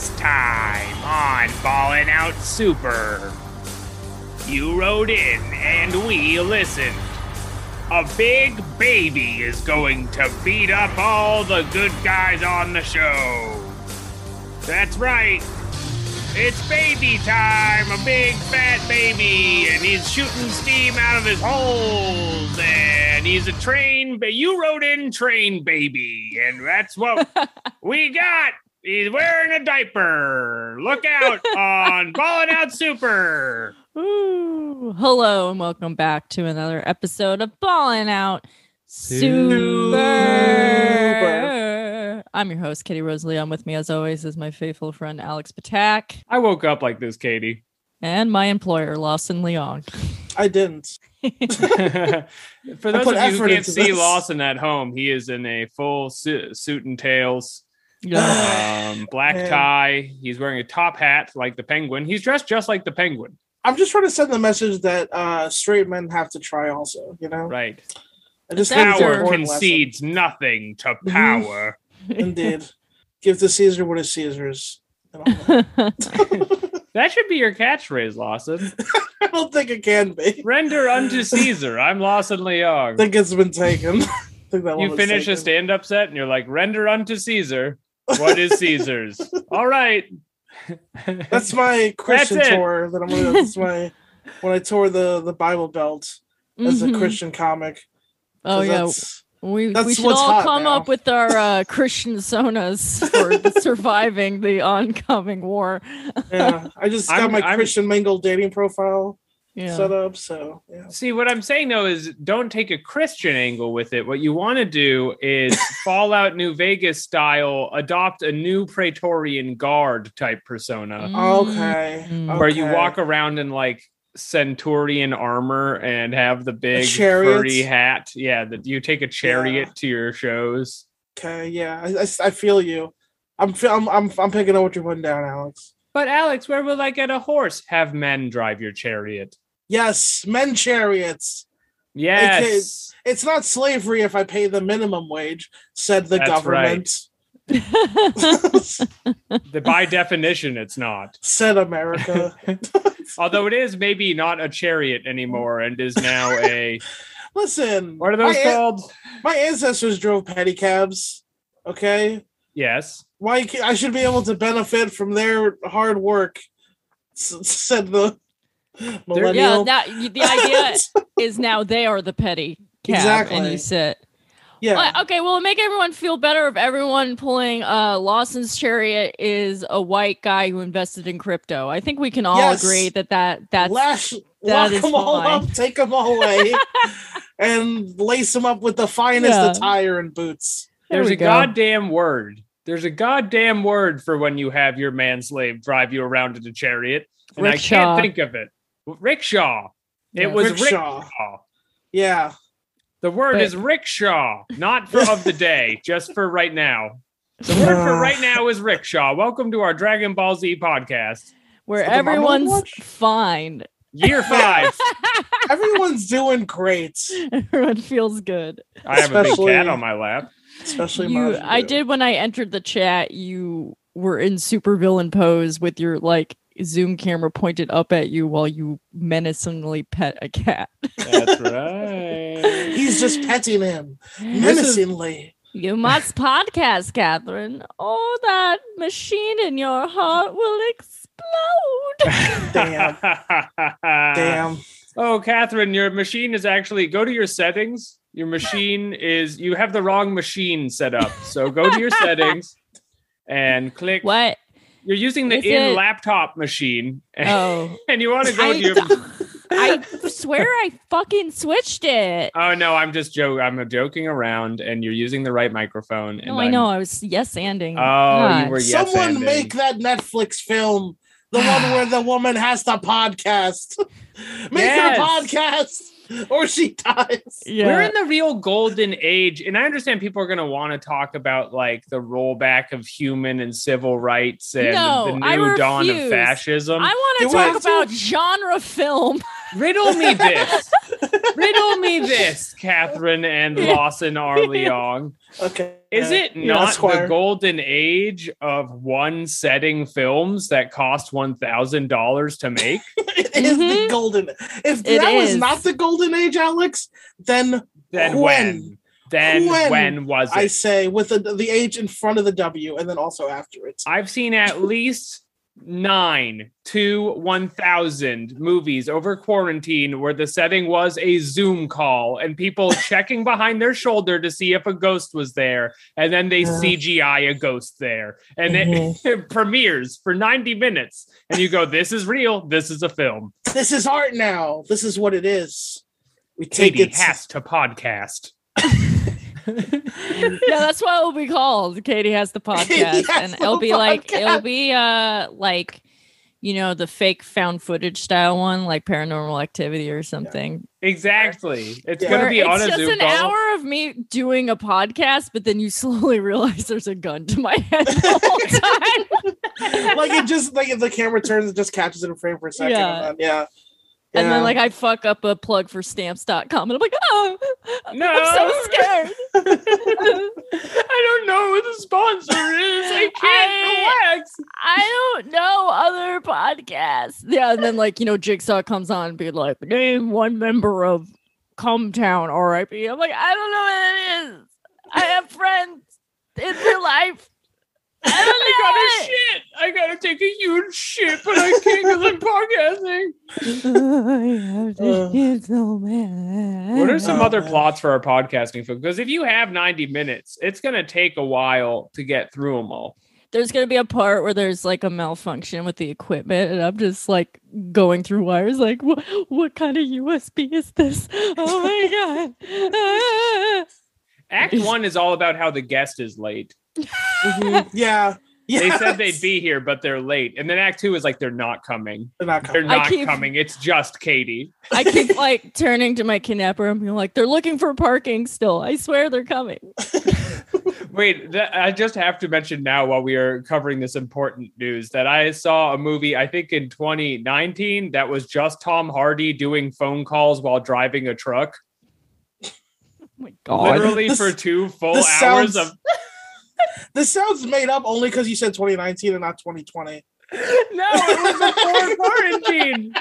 Last time on Ballin' Out Super, you wrote in and we listened. A big baby is going to beat up all the good guys on the show. That's right. It's baby time, a big fat baby, and he's shooting steam out of his holes, and he's a train. But you wrote in train baby, and that's what we got. He's wearing a diaper. Look out on Ballin' Out Super. Ooh. Hello and welcome back to another episode of Ballin' Out Super. I'm your host, Katie Rosalie. I'm with me as always is my faithful friend Alex Patak I woke up like this, Katie. and my employer, Lawson Leong. I didn't. For those of you who can't see this. Lawson at home, he is in a full su- suit and tails, Yeah. um, black Man. tie. He's wearing a top hat like the penguin. He's dressed just like the penguin. I'm just trying to send the message that uh, straight men have to try also, you know? Right. I just That's think it's Power important lesson. concedes nothing to Mhm. power. Indeed. Give to Caesar what is Caesar's. that. That should be your catchphrase, Lawson. I don't think it can be. Render unto Caesar. I'm Lawson I think it's been taken. I think that You was finish a taken. stand-up set and you're like, render unto Caesar. What is Caesar's? All right. That's my Christian it. tour that I'm gonna that's my when I tour the the Bible Belt as a Mhm. Christian comic. Oh yeah. that's- We, we should all come now. up with our uh, Christian sonas for surviving the oncoming war. Yeah. I just got I'm- my I'm- Christian mingle dating profile Yeah. set up. So yeah. See, what I'm saying though is don't take a Christian angle with it. What you want to do is Fallout New Vegas style, adopt a new Praetorian Guard type persona Okay. Mm. where you walk around in like centurion armor and have the big chariot? furry hat. Yeah, that you take a chariot to your shows. Okay, yeah, I, I, I feel you. I'm, I'm I'm I'm picking up what you're putting down, Alex. But Alex, where will I get a horse? Have men drive your chariot. Yes, men chariots. Yes. It's not slavery if I pay the minimum wage," said the That's government. The, by definition, it's not. said America. Although it is maybe not a chariot anymore and is now a Listen, what are those my, an- called? my ancestors drove pedicabs. Okay, Yes. Why can't, I should be able to benefit from their hard work," said the yeah, millennial. that the idea is now they are the petty cab and you sit. yeah, Well, okay, well, make everyone feel better if everyone pulling uh Lawson's chariot is a white guy who invested in crypto. I think we can all Yes. agree that that that's Lash, that lock is them all fine. up, take them all away, and lace them up with the finest Yeah. attire and boots. There There's we a go. goddamn word. There's a goddamn word for when you have your manslave drive you around in a chariot, and I can't think of it. Rickshaw. It Yeah. was Rickshaw. rickshaw. Yeah, The word But- is rickshaw, not for of the day, just for right now. The word for Uh. right now is rickshaw. Welcome to our Dragon Ball Z podcast. where that the Mama everyone's fine. Year five. everyone's doing great, Everyone feels good. I have a big Especially- cat on my lap. Especially You, I did when I entered the chat. You were in super villain pose with your like zoom camera pointed up at you while you menacingly pet a cat. That's right. He's just petting him This is- menacingly. You must podcast, Catherine. Oh, that machine in your heart will explode. Damn. Damn. Oh, Catherine, your machine is actually go to your settings. Your machine is you have the wrong machine set up. So go to your settings and click. what? You're using the Is in it- laptop machine, and, Oh, and you want to go I- to your I swear I fucking switched it. Oh no, I'm just joking. I'm joking around, and you're using the right microphone. And No, I I'm- know. I was yes anding. Oh, God. you were yes Someone make that Netflix film, the one where the woman has to podcast. make Yes. her podcast, or she dies. Yeah. We're in the real golden age, and I understand people are going to want to talk about like the rollback of human and civil rights and No, the new dawn of fascism. I want to talk about genre film. Riddle me this. Riddle me this, Catherine and Lawson R. Leong. Okay. Is it Yeah, not the golden age of one setting films that cost one thousand dollars to make? it is the Mhm. golden. If It that was not the golden age, Alex, then Then When? when? Then When? when, was it? I say with the the age in front of the W, and then also after it. I've seen at least nine to 1000 movies over quarantine where the setting was a Zoom call and people checking behind their shoulder to see if a ghost was there. And then they Yeah. CGI a ghost there. And it, Mm-hmm. it premieres for 90 minutes. And you go, This is real. This is a film. This is art now. This is what it is. We take Katie it. has to podcast. yeah, that's what it'll be called. Katie has the podcast, Katie and it'll be like it'll be uh like you know the fake found footage style one, like Paranormal Activity or something. Exactly. It's Yeah. going to be on it's a just Zoom an call. hour of me doing a podcast, but then you slowly realize there's a gun to my head the whole time. like it just like if the camera turns, it just catches it in frame for a second. Yeah. And then, yeah. And then like I fuck up a plug for stamps.com and I'm like, oh No. I'm so scared. I don't know who the sponsor is. I can't I- relax. I don't know other podcasts. Yeah, and then like you know, Jigsaw comes on and be like, name one member of Cumtown, R.I.P. I'm like, I don't know what it is. I have friends in real life. I I gotta shit. I gotta take a huge shit, but I can't because I'm podcasting. know. I have to Uh. shit so bad. What are some Oh, other man. plots for our podcasting film? Because if you have 90 minutes, it's gonna take a while to get through them all. There's gonna be a part where there's like a malfunction with the equipment, and I'm just like going through wires, like, what, what kind of USB is this? Oh my god! Act one is all about how the guest is late. Mhm. yeah. Yeah. They said they'd be here, but they're late. And then Act two is like they're not coming. They're not coming. They're coming. Not keep- coming. It's just Katie. I keep like turning to my kidnapper and being like, they're looking for parking still. I swear they're coming. Wait, th- I just have to mention now while we are covering this important news that I saw a movie, I think in 2019, that was just Tom Hardy doing phone calls while driving a truck. Oh my god. Literally This- for two full hours sounds- of. This sounds made up only because you said 2019 and not 2020. No, it was before quarantine.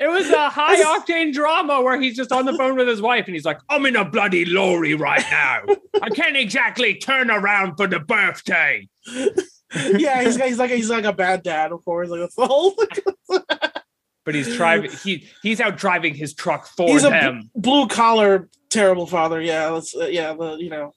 It was a high octane drama where he's just on the phone with his wife and he's like, I'm in a bloody lorry right now. I can't exactly turn around for the birthday. yeah, he's, he's like he's like a bad dad, of course. Like that's the whole. But he's driving he he's out driving his truck for He's a them. blue collar terrible father. Yeah, that's uh, yeah. The you know.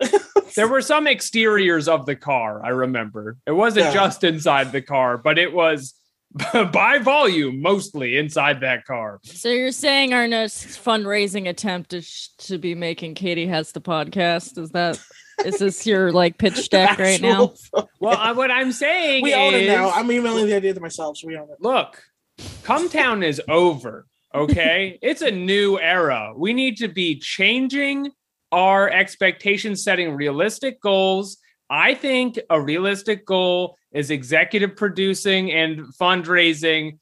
There were some exteriors of the car, I remember. It wasn't Yeah. just inside the car, but it was by volume mostly inside that car. So you're saying our next fundraising attempt is sh- to be making Katie has the podcast? Is that is this your like pitch deck right now? Actual- Well, I- what I'm saying we own it now. I'm emailing the idea to myself, so we own it. look, Cumtown is over. Okay. it's a new era. We need to be changing our expectations, setting realistic goals. I think a realistic goal is executive producing and fundraising.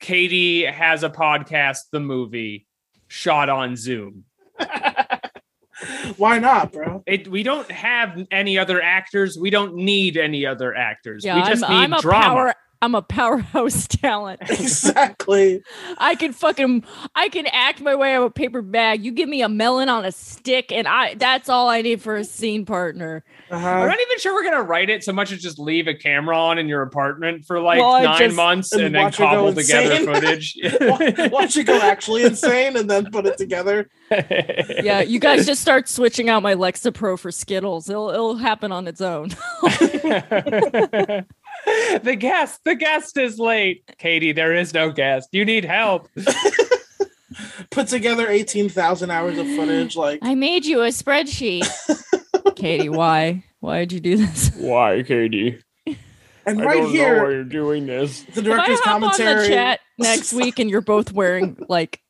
Katie has a podcast, the movie, shot on Zoom. Why not, bro? It, we don't have any other actors. We don't need any other actors. Yeah, we just I'm, need I'm a drama. power. I'm a powerhouse talent. exactly. I can fucking I can act my way out of a paper bag. You give me a melon on a stick, and I that's all I need for a scene partner. I'm Uh-huh. not even sure we're gonna write it so much as just leave a camera on in your apartment for like Well, nine just- months and and, then watch go cobble together insane. footage. Wa- Watch it go actually insane and then put it together. Yeah, you guys just start switching out my Lexapro for Skittles. It'll it'll happen on its own. the guest, the guest is late. Katie, there is no guest. You need help. put together eighteen thousand hours of footage. Like I made you a spreadsheet. Katie, why? Why did you do this? Why, Katie? and right here, you're doing this. the If director's I hop on the commentary. chat next week and you're both wearing like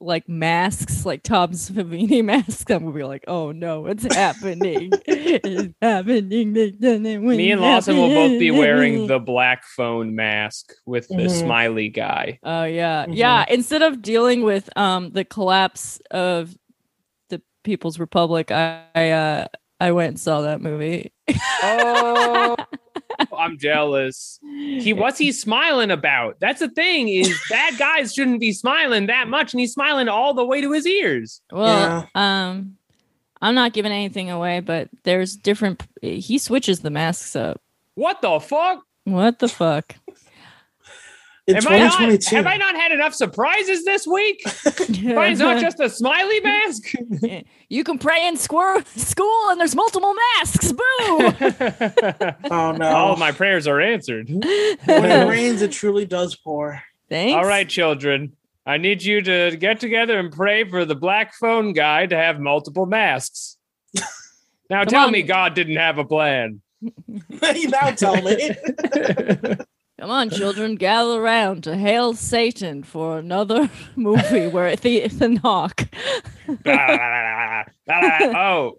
like masks, like Tom Savini masks, I'm gonna be like, oh no, it's happening. it's happening. Me and Lawson will both be wearing the black phone mask with the Mhm. smiley guy. Oh yeah, Mhm. yeah. Instead of dealing with um the collapse of the People's Republic, I, I uh I went and saw that movie. Oh, I'm jealous. He what's he smiling about? That's the thing is bad guys shouldn't be smiling that much, and he's smiling all the way to his ears. Well, um, I'm not giving anything away, but there's different. He switches the masks up. What the fuck? What the fuck? In Am I not, have I not had enough surprises this week? Why it's not just a smiley mask? you can pray in squir- school, and there's multiple masks. Boo! oh no! All of my prayers are answered. when it rains, it truly does pour. Thanks. All right, children. I need you to get together and pray for the black phone guy to have multiple masks. Now Come tell on. me God didn't have a plan. now tell me. Come on, children, gather around to hail Satan for another movie where it's Ethan Hawke. oh,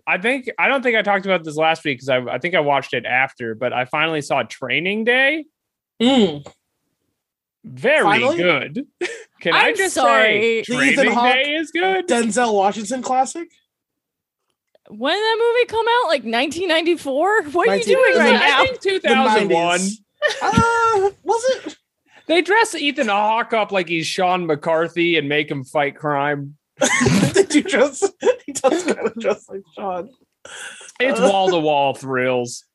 I think I don't think I talked about this last week because I, I think I watched it after, but I finally saw Training Day. Mm. Very Finally? good. Can i I'm just sorry. say The Ethan Training Day is good? Denzel Washington classic. When did that movie come out? Like 1994? What are you doing right now? I think 2001. 90s. Uh, was it? They dress Ethan Hawke up like he's Sean McCarthy and make him fight crime. Did you dress? He does kind of dress like Sean. It's wall to wall thrills.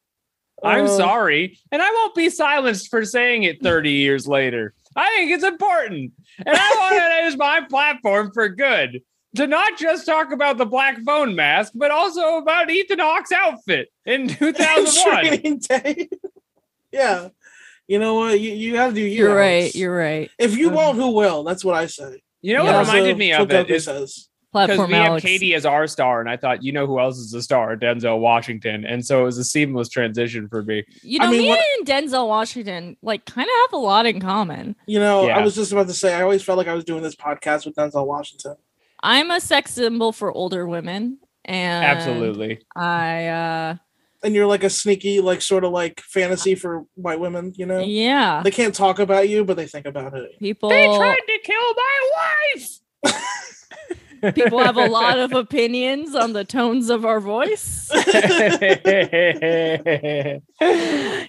I'm Uh, sorry, and I won't be silenced for saying it 30 years later. I think it's important, and I want to use my platform for good to not just talk about the black phone mask, but also about Ethan Hawke's outfit in 2001. Training day. Yeah. You know what? You, you got to do your You're right. house. You're right. If you Uh, won't, who will? That's what I say. You know Yeah. what reminded me of it Goku says. because Platform we have Katie as our star, and I thought, you know who else is a star? Denzel Washington, and so it was a seamless transition for me. You I know, mean, me what- and Denzel Washington like kind of have a lot in common. You know, Yeah. I was just about to say. I always felt like I was doing this podcast with Denzel Washington. I'm a sex symbol for older women, and Absolutely. I uh And you're like a sneaky, like sort of like fantasy for white women. You know, yeah, they can't talk about you, but they think about it. people They tried to kill my wife. people have a lot of opinions on the tones of our voice.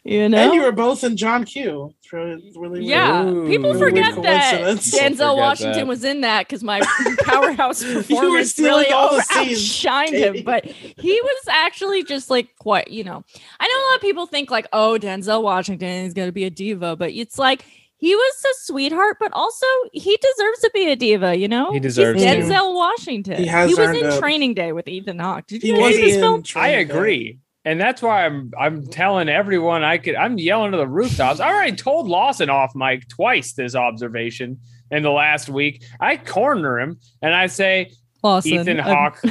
You know, And you were both in John Q. It's really, it's really weird. Yeah, Ooh. people Weird forget that coincidence. Denzel forget Washington that. was in that because my powerhouse performance stealing really all the over- outshined him. But he was actually just like quite, you know. I know a lot of people think like, oh, Denzel Washington is going to be a diva, but it's like he was a sweetheart, but also he deserves to be a diva. You know, He deserves He's to. Denzel Washington. He has was in it. Training Day with Ethan Hawke. Did He you was this in film? I Training Day. agree. And that's why I'm I'm telling everyone I could I'm yelling to the rooftops. I already told Lawson off mic twice this observation in the last week. I corner him and I say Lawson, Ethan um, Hawke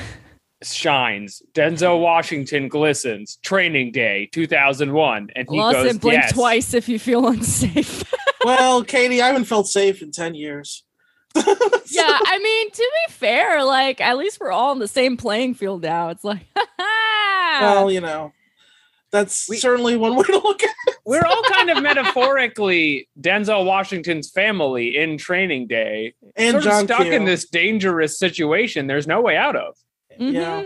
shines. Denzel Washington glistens. Training Day 2001. And he Lawson, goes, blink yes. twice if you feel unsafe. Well, Katie, I haven't felt safe in ten years. yeah, I mean, to be fair, like at least we're all on the same playing field now. It's like, Well, you know, that's We- certainly one way to look at it. We're all kind of metaphorically Denzel Washington's family in Training Day. And sort John of stuck Q. in this dangerous situation there's no way out of. Mhm. Yeah.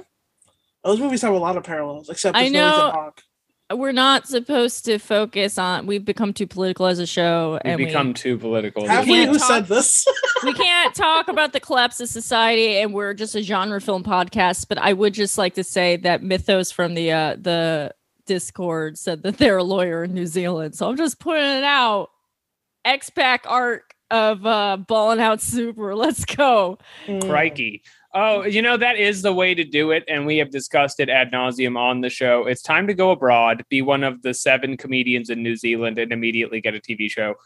Those movies have a lot of parallels, except I there's no Ethan know. Hawke. We're not supposed to focus on. We've become too political as a show, We and become too political. Have we we? can't Who talk- said this? we, we can't talk about the collapse of society, and we're just a genre film podcast. But I would just like to say that Mythos from the uh, the Discord said that they're a lawyer in New Zealand. So I'm just putting it out. X Pac arc of uh, balling out super. Let's go. Crikey. Oh, you know, that is the way to do it. And we have discussed it ad nauseum on the show. It's time to go abroad, be one of the seven comedians in New Zealand, and immediately get a TV show.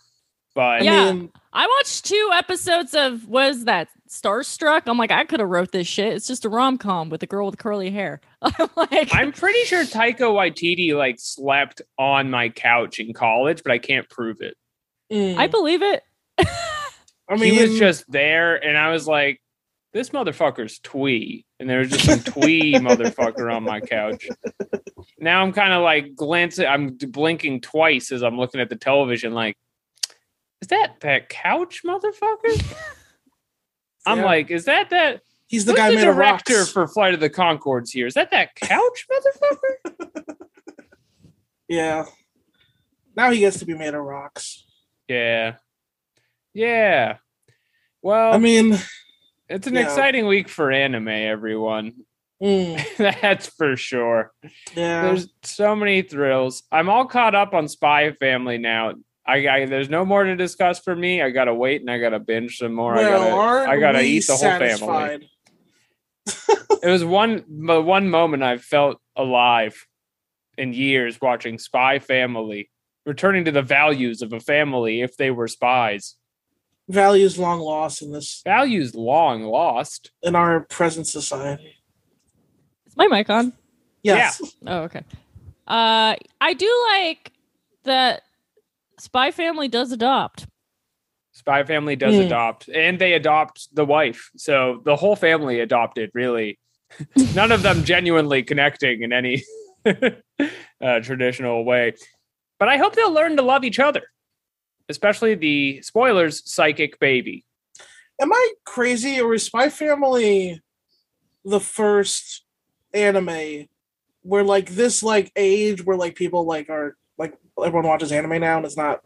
But Yeah. I mean, I watched two episodes of was that Starstruck. I'm like, I could have wrote this shit. It's just a rom com with a girl with curly hair. I'm like, I'm pretty sure Taika Waititi like slept on my couch in college, but I can't prove it. mm, I believe it. I mean, he was just there, and I was like, "This motherfucker's twee," and there was just some twee motherfucker on my couch. Now I'm kind of like glancing, I'm blinking twice as I'm looking at the television, like, "Is that that couch motherfucker?" I'm Yeah. like, "Is that that?" he's the guy the made of director rocks. for Flight of the Conchords here? Is that that couch motherfucker? Yeah. Now he gets to be made of rocks. yeah, yeah. Well, I mean, it's an yeah. exciting week for anime, everyone. mm, That's for sure. yeah. There's so many thrills. I'm all caught up on Spy Family now. I, I there's no more to discuss for me. I gotta wait and I gotta binge some more. I well, gotta aren't I gotta eat the whole family. satisfied? it was one the one moment I felt alive in years watching Spy Family, returning to the values of a family if they were spies. Values long lost in this Values long lost. in our present society. Is my mic on? Yes. Oh, okay. Uh, I do like that Spy Family does adopt. Spy Family does Hmm. adopt, and they adopt the wife. So the whole family adopted, really. None of them genuinely connecting in any uh, traditional way. But I hope they'll learn to love each other, especially the spoilers psychic baby. Am I crazy or is Spy Family the first anime where like this like age where like people like are like everyone watches anime now and it's not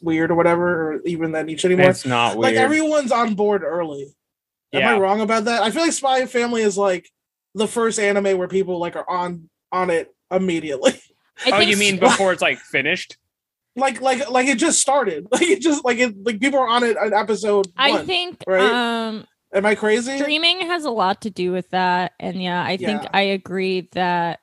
weird or whatever or even that niche anymore? It's not Like everyone's on board early. Am yeah. I wrong about that? I feel like Spy Family is like the first anime where people like are on on it immediately. I oh, think you mean Spy- before it's like finished? Like like like it just started. Like it just like it like people are on it on episode I one. think right? um Am I crazy? streaming has a lot to do with that, and yeah, I think Yeah. I agree that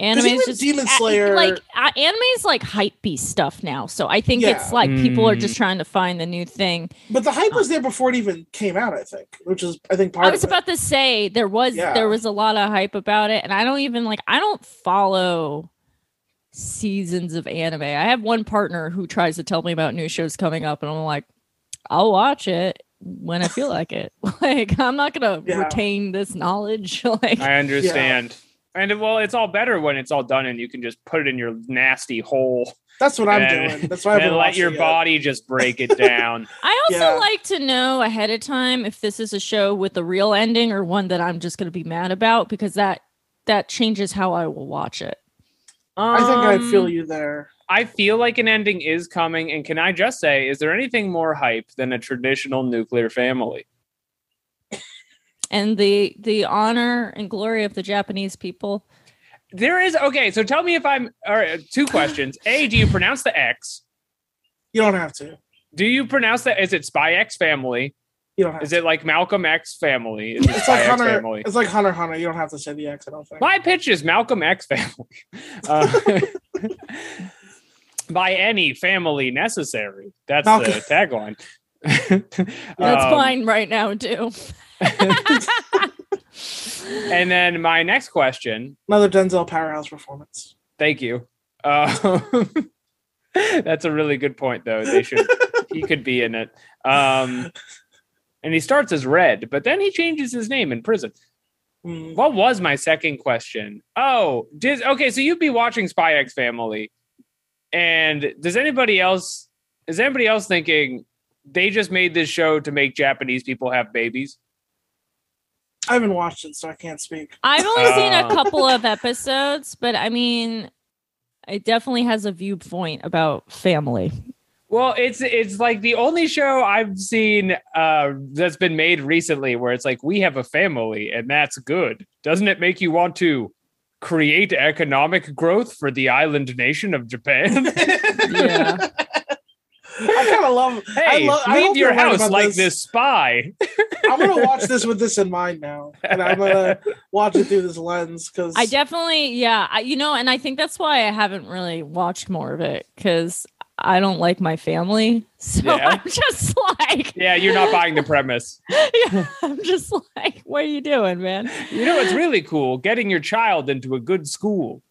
anime is just Demon a- Slayer- like uh, anime is like hype beast stuff now. So I think Yeah. it's like people are Mm. just trying to find the new thing. But the hype was there before it even came out, I think, which is I think part I was of it. about to say there was Yeah. there was a lot of hype about it, and I don't even like I don't follow seasons of anime. I have one partner who tries to tell me about new shows coming up, and I'm like, I'll watch it when I feel like it. Like I'm not gonna Yeah. retain this knowledge. like I understand. And well, it's all better when it's all done and you can just put it in your nasty hole That's what I'm doing. That's why I've been let watching your it. body just break it down. I also Yeah. like to know ahead of time if this is a show with a real ending or one that I'm just gonna be mad about because that that changes how I will watch it. I think I feel Um, you there. I feel like an ending is coming. And can I just say, is there anything more hype than a traditional nuclear family? And the the honor and glory of the Japanese people. There is okay. So tell me if I'm. All right, two questions. A, do you pronounce the X? You don't have to. Do you pronounce that? Is it Spy X family? You don't have Is to. it like Malcolm X family? Is It's like X Hunter. family? It's like Hunter Hunter. You don't have to say the X. I don't think. My pitch is Malcolm X family. Uh, by any family necessary. That's Malcolm- the tagline. That's Um, fine right now too. And then my next question. Another Denzel powerhouse performance. Thank you. Uh, that's a really good point, though. They should. he could be in it. Um, and he starts as Red, but then he changes his name in prison. Mm. What was my second question? Oh, did okay. So you'd be watching Spy X Family, and does anybody else? Is anybody else thinking they just made this show to make Japanese people have babies? I haven't watched it, so I can't speak. I've only seen a Oh. couple of episodes, but I mean, it definitely has a viewpoint about family. Well, it's it's like the only show I've seen uh, that's been made recently where it's like we have a family and that's good. Doesn't it make you want to create economic growth for the island nation of Japan? Yeah. I kind of love. I hey, lo- I leave hope your you're right house like this. this spy. I'm gonna watch this with this in mind now, and I'm gonna watch it through this lens because I definitely, yeah, I, you know, and I think that's why I haven't really watched more of it because I don't like my family. So Yeah. I'm just like, Yeah, you're not buying the premise. yeah, I'm just like, what are you doing, man? You know what's really cool? Getting your child into a good school.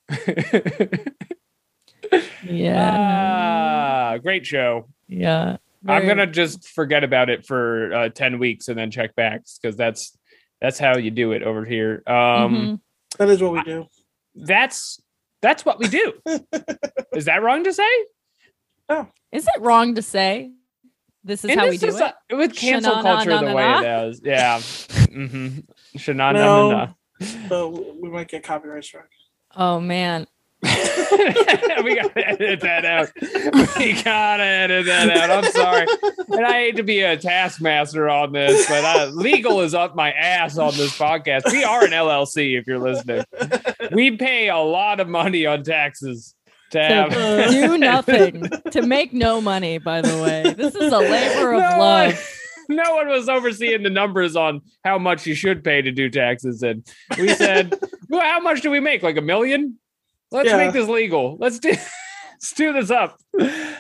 Yeah. ah, great show. yeah. I'm gonna just forget about it for uh, ten weeks and then check back because that's that's how you do it over here. Um, Mhm. That is what we do. That's that's what we do. Is that wrong to say? Is it wrong to say this is In how this we do it? soci- with cancel culture the way it is. Yeah. mm-hmm. Shanana. No. So we might get copyright struck. Oh man. we gotta edit that out. We gotta edit that out. I'm sorry. And I hate to be a taskmaster on this, but uh, legal is up my ass on this podcast. We are an LLC if you're listening. We pay a lot of money on taxes to. To do nothing. to make no money, by the way. This is a labor of No one- love. no one was overseeing the numbers on how much you should pay to do taxes. And we said, well, how much do we make? Like a million? Let's Yeah. make this legal. Let's do let's do this up.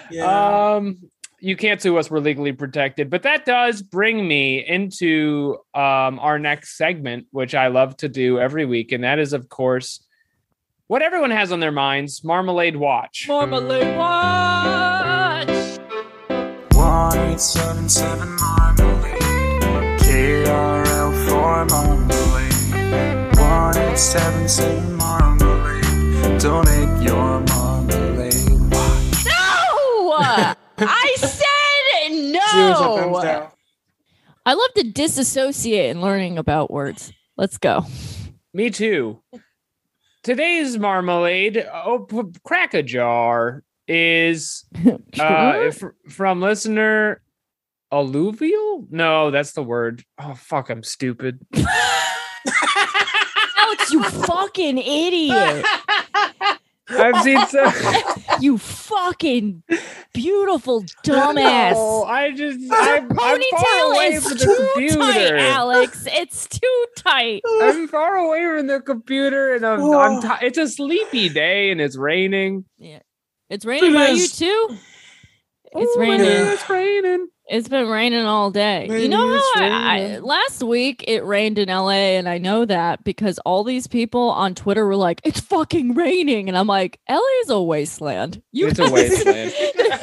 Yeah. Um you can't sue us, we're legally protected. But that does bring me into um our next segment, which I love to do every week, and that is of course what everyone has on their minds, Marmalade Watch. Marmalade watch. 1877 Marmalade. KRL for Marmalade. 1877 Marmalade. Donate your Marmalade. Watch. No! I said Zeros up, thumbs no. I love to disassociate in learning about words. Let's go. Me too. Today's marmalade, oh, p- crack a jar, is uh, from listener alluvial. No, that's the word. Oh fuck, I'm stupid. Alex, you fucking idiot. I've seen so. You fucking beautiful dumbass. No, I just I'm, I'm far Ponytail away is from too the tight, computer. Alex. It's too tight. I'm far away from the computer, and I'm, I'm ti it's a sleepy day, and it's raining. Yeah, it's raining by you too. It's Oh raining. God, It's raining. It's been raining all day. you know it's how I, I, last week it rained in LA, and I know that because all these people on Twitter were like, "It's fucking raining," and I'm like, "LA is a wasteland. You It's a wasteland.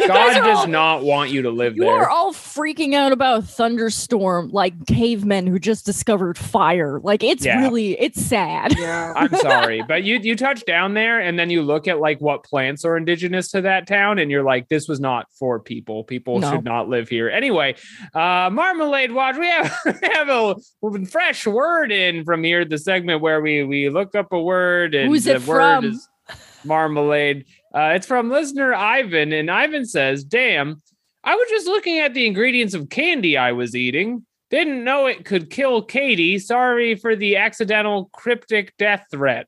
God does all- not want you to live You there. are all freaking out about a thunderstorm like cavemen who just discovered fire. Like it's Yeah. really it's sad. Yeah. I'm sorry, but you you touch down there and then you look at like what plants are indigenous to that town and you're like this was not for people. People No. should not live here. Anyway, uh Marmalade Watch, we have we have a fresh word in from here the segment where we we look up a word and Who's the word from? is marmalade. Uh it's from listener Ivan and Ivan says, "Damn, I was just looking at the ingredients of candy I was eating. Didn't know it could kill Katie. Sorry for the accidental cryptic death threat.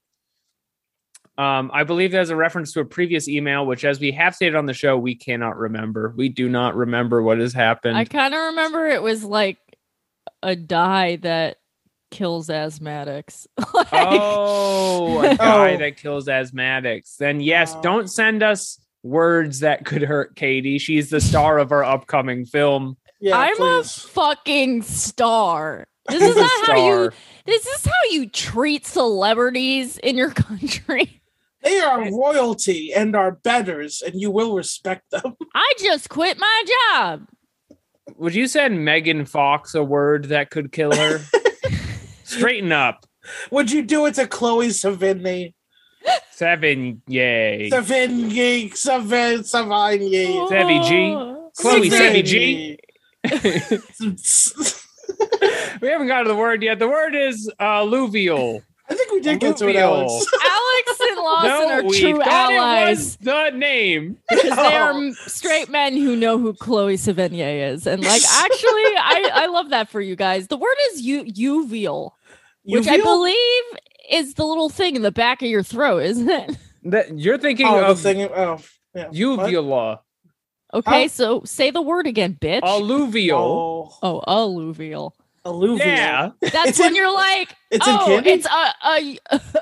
Um, I believe there's a reference to a previous email, which, as we have stated on the show, we cannot remember. We do not remember what has happened. I kind of remember it was like a dye that kills asthmatics. Like- oh, a dye Oh. that kills asthmatics. Then, yes, Oh. don't send us words that could hurt Katie. She's the star of our upcoming film. Yeah, I'm a fucking star. This is not how you. This is how you treat celebrities in your country. They are royalty and are betters, and you will respect them. I just quit my job. Would you send Megan Fox a word that could kill her? Straighten up. Would you do it to Chloe Savigny? Seven, yay. Savigny, Savin, Savigny. Savvy G. Oh. Chloe Savvy Savigny. we haven't got to the word yet. The word is uh, alluvial. I think we did get to it, Alex. Alex and Lawson are we true thought it allies was the name. because they are straight men who know who Chloe Sevigny is. And like, actually, I, I love that for you guys. The word is u- uveal, which I believe is the little thing in the back of your throat, isn't it? That you're thinking Oh, the of thing. Oh, yeah. Uvula, Okay, How- so say the word again, bitch. alluvial. Oh, oh, alluvial. Alluvial. yeah, That's It's when in- you're like, it's oh, candy? it's a, a,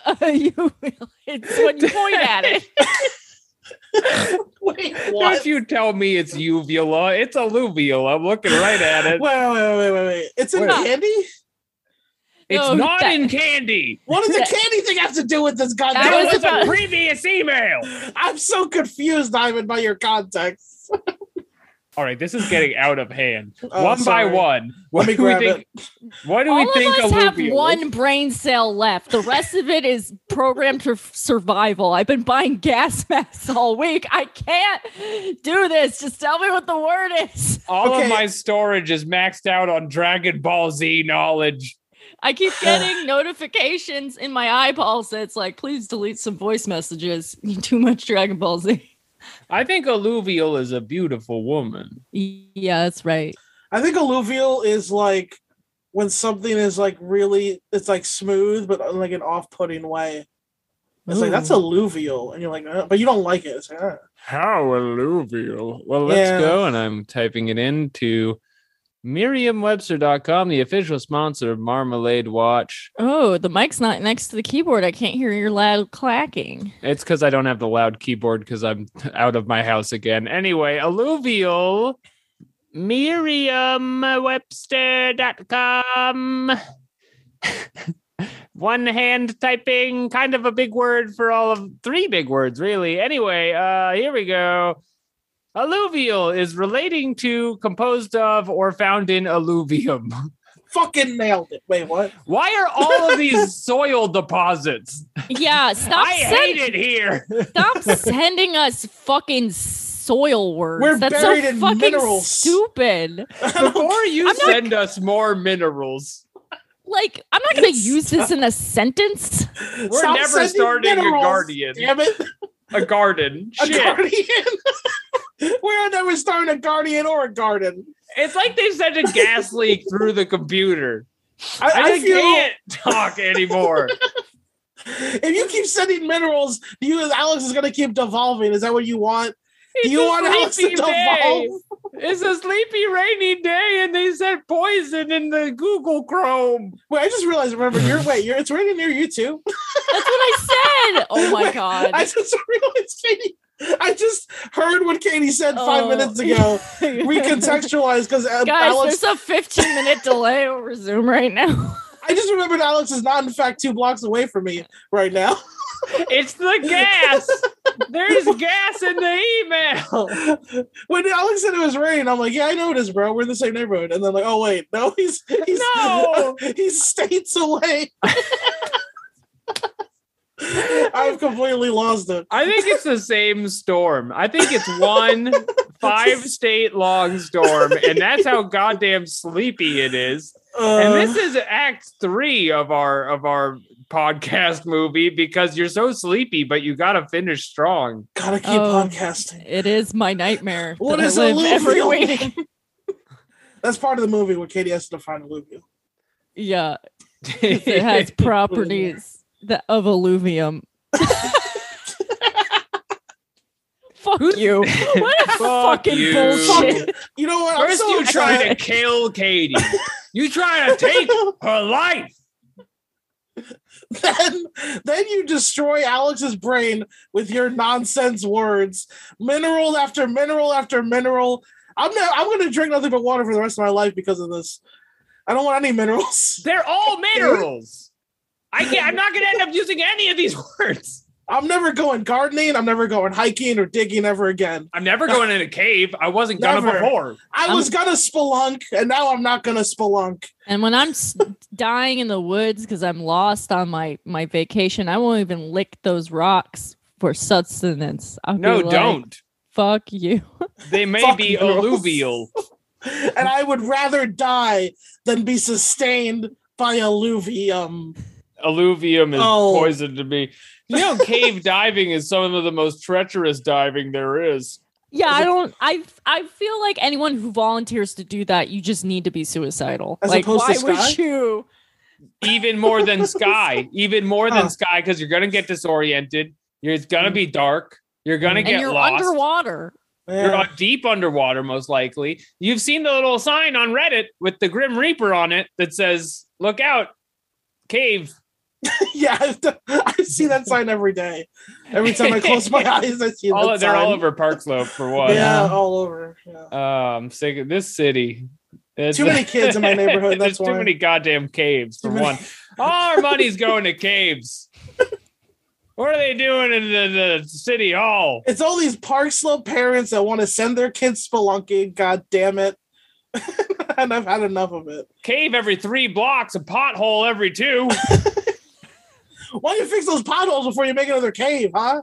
a, uveal. It's when you point at it. Wait, Don't you tell me it's uvula. It's alluvial. I'm looking right at it. Wait, wait, wait, wait, wait. It's in Wait. candy? It's No, not that- in candy. What does the candy thing have to do with this That That was was about- a previous email. I'm so confused, Diamond, by your context. All right, this is getting out of hand. Oh, one sorry. by one. What do we grab think? What do All we think of us have alluvial one is? brain cell left. The rest of it is programmed for survival. I've been buying gas masks all week. I can't do this. Just tell me what the word is. All Okay. of my storage is maxed out on Dragon Ball Z knowledge. I keep getting notifications in my eyeballs that's like, please delete some voice messages. Too much Dragon Ball Z. I think alluvial is a beautiful woman. Yeah, that's right. I think alluvial is like when something is like really, it's like smooth, but in like an off-putting way. It's like that's alluvial, and you're like, uh, but you don't like it. It's like, uh. How alluvial. Well, let's Yeah. go. And I'm typing it into Merriam-Webster.com, the official sponsor of Marmalade Watch. Oh, the mic's not next to the keyboard. I can't hear your loud clacking. It's because I don't have the loud keyboard because I'm out of my house again. Anyway, alluvial, Merriam-Webster.com. One hand typing, kind of a big word for all of three big words, really. Anyway, uh, here we go. Alluvial is relating to, composed of, or found in alluvium. fucking nailed it. Wait, what? Why are all of these soil deposits? Yeah, stop I send- hate it here. Stop sending us fucking soil words. We're That's buried so in fucking minerals. stupid. Before you I'm not- send us more minerals, Like, I'm not gonna It's- use this in a sentence. we're Stop never sending starting a minerals, guardian. Damn it. A garden. A Shit. guardian. We're never starting a guardian or a garden. It's like they sent a gas leak through the computer. I, I, I feel can't talk anymore. if you keep sending minerals, you Alex is gonna keep devolving. Is that what you want? Do It's you want Alex to devolve? It's a sleepy, rainy day, and they said poison in the Google Chrome. Wait, I just realized. Remember, you're wait, you're it's raining near you too. That's what I said. Oh my Wait, god. I just realized, Katie. I just heard what Katie said five Oh. minutes ago. Recontextualized because uh, Guys, Alex. there's a 15 minute delay over Zoom right now. I just remembered Alex is not in fact two blocks away from me right now. It's the gas. There's gas in the email. when Alex said it was rain, I'm like, yeah, I know it is, bro. We're in the same neighborhood. And then like, oh wait, no, he's he's No. he's states away. I've completely lost it. I think it's the same storm. I think it's one five state long storm, and that's how goddamn sleepy it is. Uh, And this is Act Three of our of our podcast movie because you're so sleepy, but you got to finish strong. gotta keep Oh. podcasting. It is my nightmare. What that I is live every alluvial? week. That's part of the movie where Katie has to find define alluvial. Yeah, it has properties that, of alluvium. Fuck Who's- you. What a Fuck fucking you. bullshit. You know what? I'm First, so you try to kill Katie. You try to take her life. then then you destroy Alex's brain with your nonsense words, mineral after mineral after mineral. I'm not, I'm going to drink nothing but water for the rest of my life because of this. I don't want any minerals. They're all minerals. I can't. I'm not going to end up using any of these words. I'm never going gardening. I'm never going hiking or digging ever again. I'm never going in a cave. I wasn't gonna Never. before. I I'm- was gonna spelunk, and now I'm not gonna spelunk. And when I'm dying in the woods because I'm lost on my my vacation, I won't even lick those rocks for sustenance. I'll No, like, don't. Fuck you. They may be minerals. alluvial. and I would rather die than be sustained by alluvium. Alluvium is Oh. poison to me. You know, cave diving is some of the most treacherous diving there is. Yeah, I don't. I I feel like anyone who volunteers to do that, you just need to be suicidal. As like, why to would you? Even more than sky. Even more than Huh. sky, because you're gonna get disoriented. You're, it's gonna be dark. You're gonna And get you're lost. underwater. You're Yeah. uh, deep underwater, most likely. You've seen the little sign on Reddit with the Grim Reaper on it that says, "Look out, cave." yeah, I've done- I see that sign every day. Every time I close my eyes, I see All that they're all over Park Slope for one. Yeah, all over. Yeah. I'm sick of this city. It's- Too many kids in my neighborhood, There's that's too many goddamn caves for one. All our money's going to caves. What are they doing in the, the city hall? It's all these Park Slope parents that want to send their kids spelunking. God damn it! and I've had enough of it. Cave every three blocks, a pothole every two. Why don't you fix those potholes before you make another cave, huh?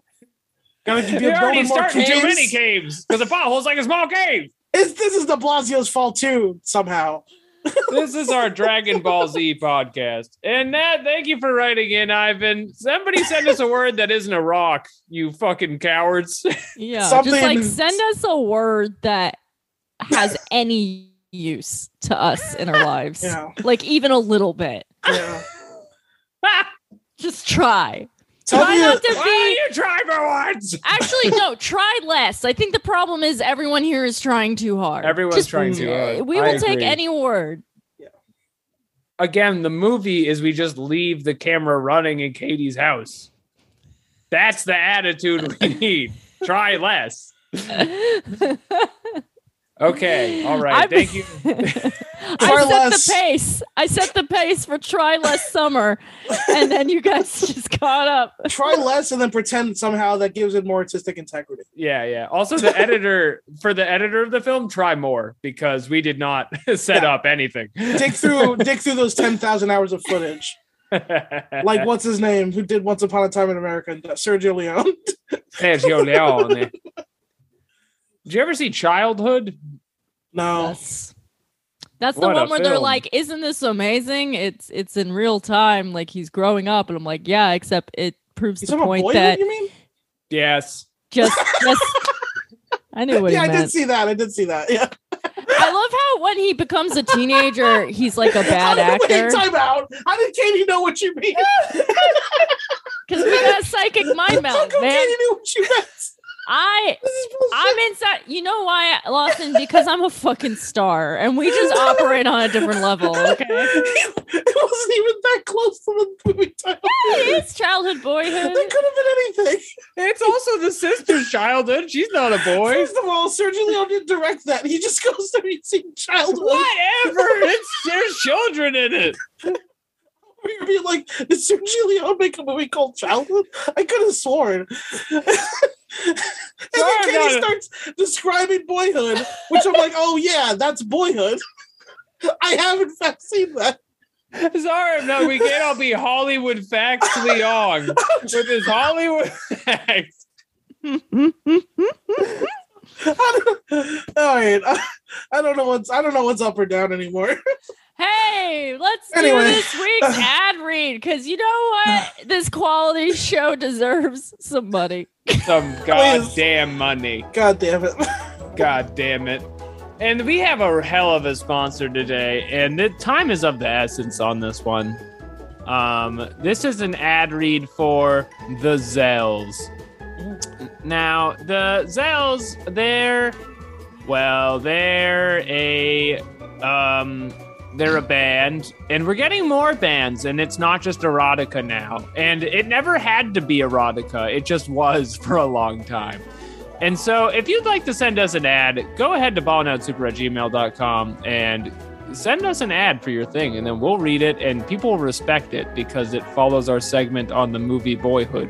Gotta be You're already starting too many caves because a pothole's like a small cave. It's, this is de Blasio's fault too. Somehow, This is our Dragon Ball Z podcast. And Nat, thank you for writing in, Ivan. Somebody send us a word that isn't a rock, you fucking cowards. Yeah, Something- just like send us a word that has any use to us in our lives. yeah, Like even a little bit. yeah. Just try. Tell Try me, not to Why be don't you try for once? Actually, no, try less. I think the problem is everyone here is trying too hard. Everyone's Just, trying too hard. We I will take agree. any word. Again, the movie is we just leave the camera running in Katie's house. That's the attitude we need. Try less. Okay. All right. I've- Thank you. I set less. the pace. I set the pace for try less summer, and then you guys just caught up. try less and then pretend somehow that gives it more artistic integrity. Yeah, yeah. Also, the editor for the editor of the film, try more because we did not set up anything. Dig through, dig through those ten thousand hours of footage. Like what's his name? Who did Once Upon a Time in America? Sergio Leone. Sergio Leone. Did you ever see Childhood? No, That's that's the What one where they're like, "Isn't this amazing? It's it's in real time. Like he's growing up." And I'm like, "Yeah," except it proves you the point Boyhood? that You mean? Yes. just just. I knew what yeah, he I meant. did see that. I did see that. Yeah. I love how when he becomes a teenager, he's like a bad How did- actor Wait, time out. How did Katie know what you mean? because we got psychic mind How melt, come man. Katie knew what you meant? I This is bullshit. I'm inside. You know why, Lawson? Because I'm a fucking star, and we just operate on a different level. Okay, it wasn't even that close to the movie title. it's childhood boyhood. It could have been anything. It's also the sister's childhood. She's not a boy. First of all, Sergio Leone didn't direct that. He just goes to using childhood. Whatever. It's there's children in it. You're being like, did Sergio Leone make a movie called Childhood? I could have sworn. and then Katie starts describing Boyhood, which I'm like, oh yeah, that's Boyhood. I have in fact seen that. Sorry, no, we can't all be Hollywood facts Leong with his Hollywood facts. All right, I, I don't know what's I don't know what's up or down anymore. Hey, let's Anyway. do this week's ad read because you know what? This quality show deserves some money. Some goddamn money. God damn it! God damn it. And we have a hell of a sponsor today, and the time is of the essence on this one. Um, this is an ad read for the Zells. Now, the Zells, they're well, they're a um they're a band, and we're getting more bands, and it's not just erotica now. And it never had to be erotica, it just was for a long time. And so, if you'd like to send us an ad, go ahead to balloutsuper at gmail.com and send us an ad for your thing, and then we'll read it, and people will respect it because it follows our segment on the movie Boyhood.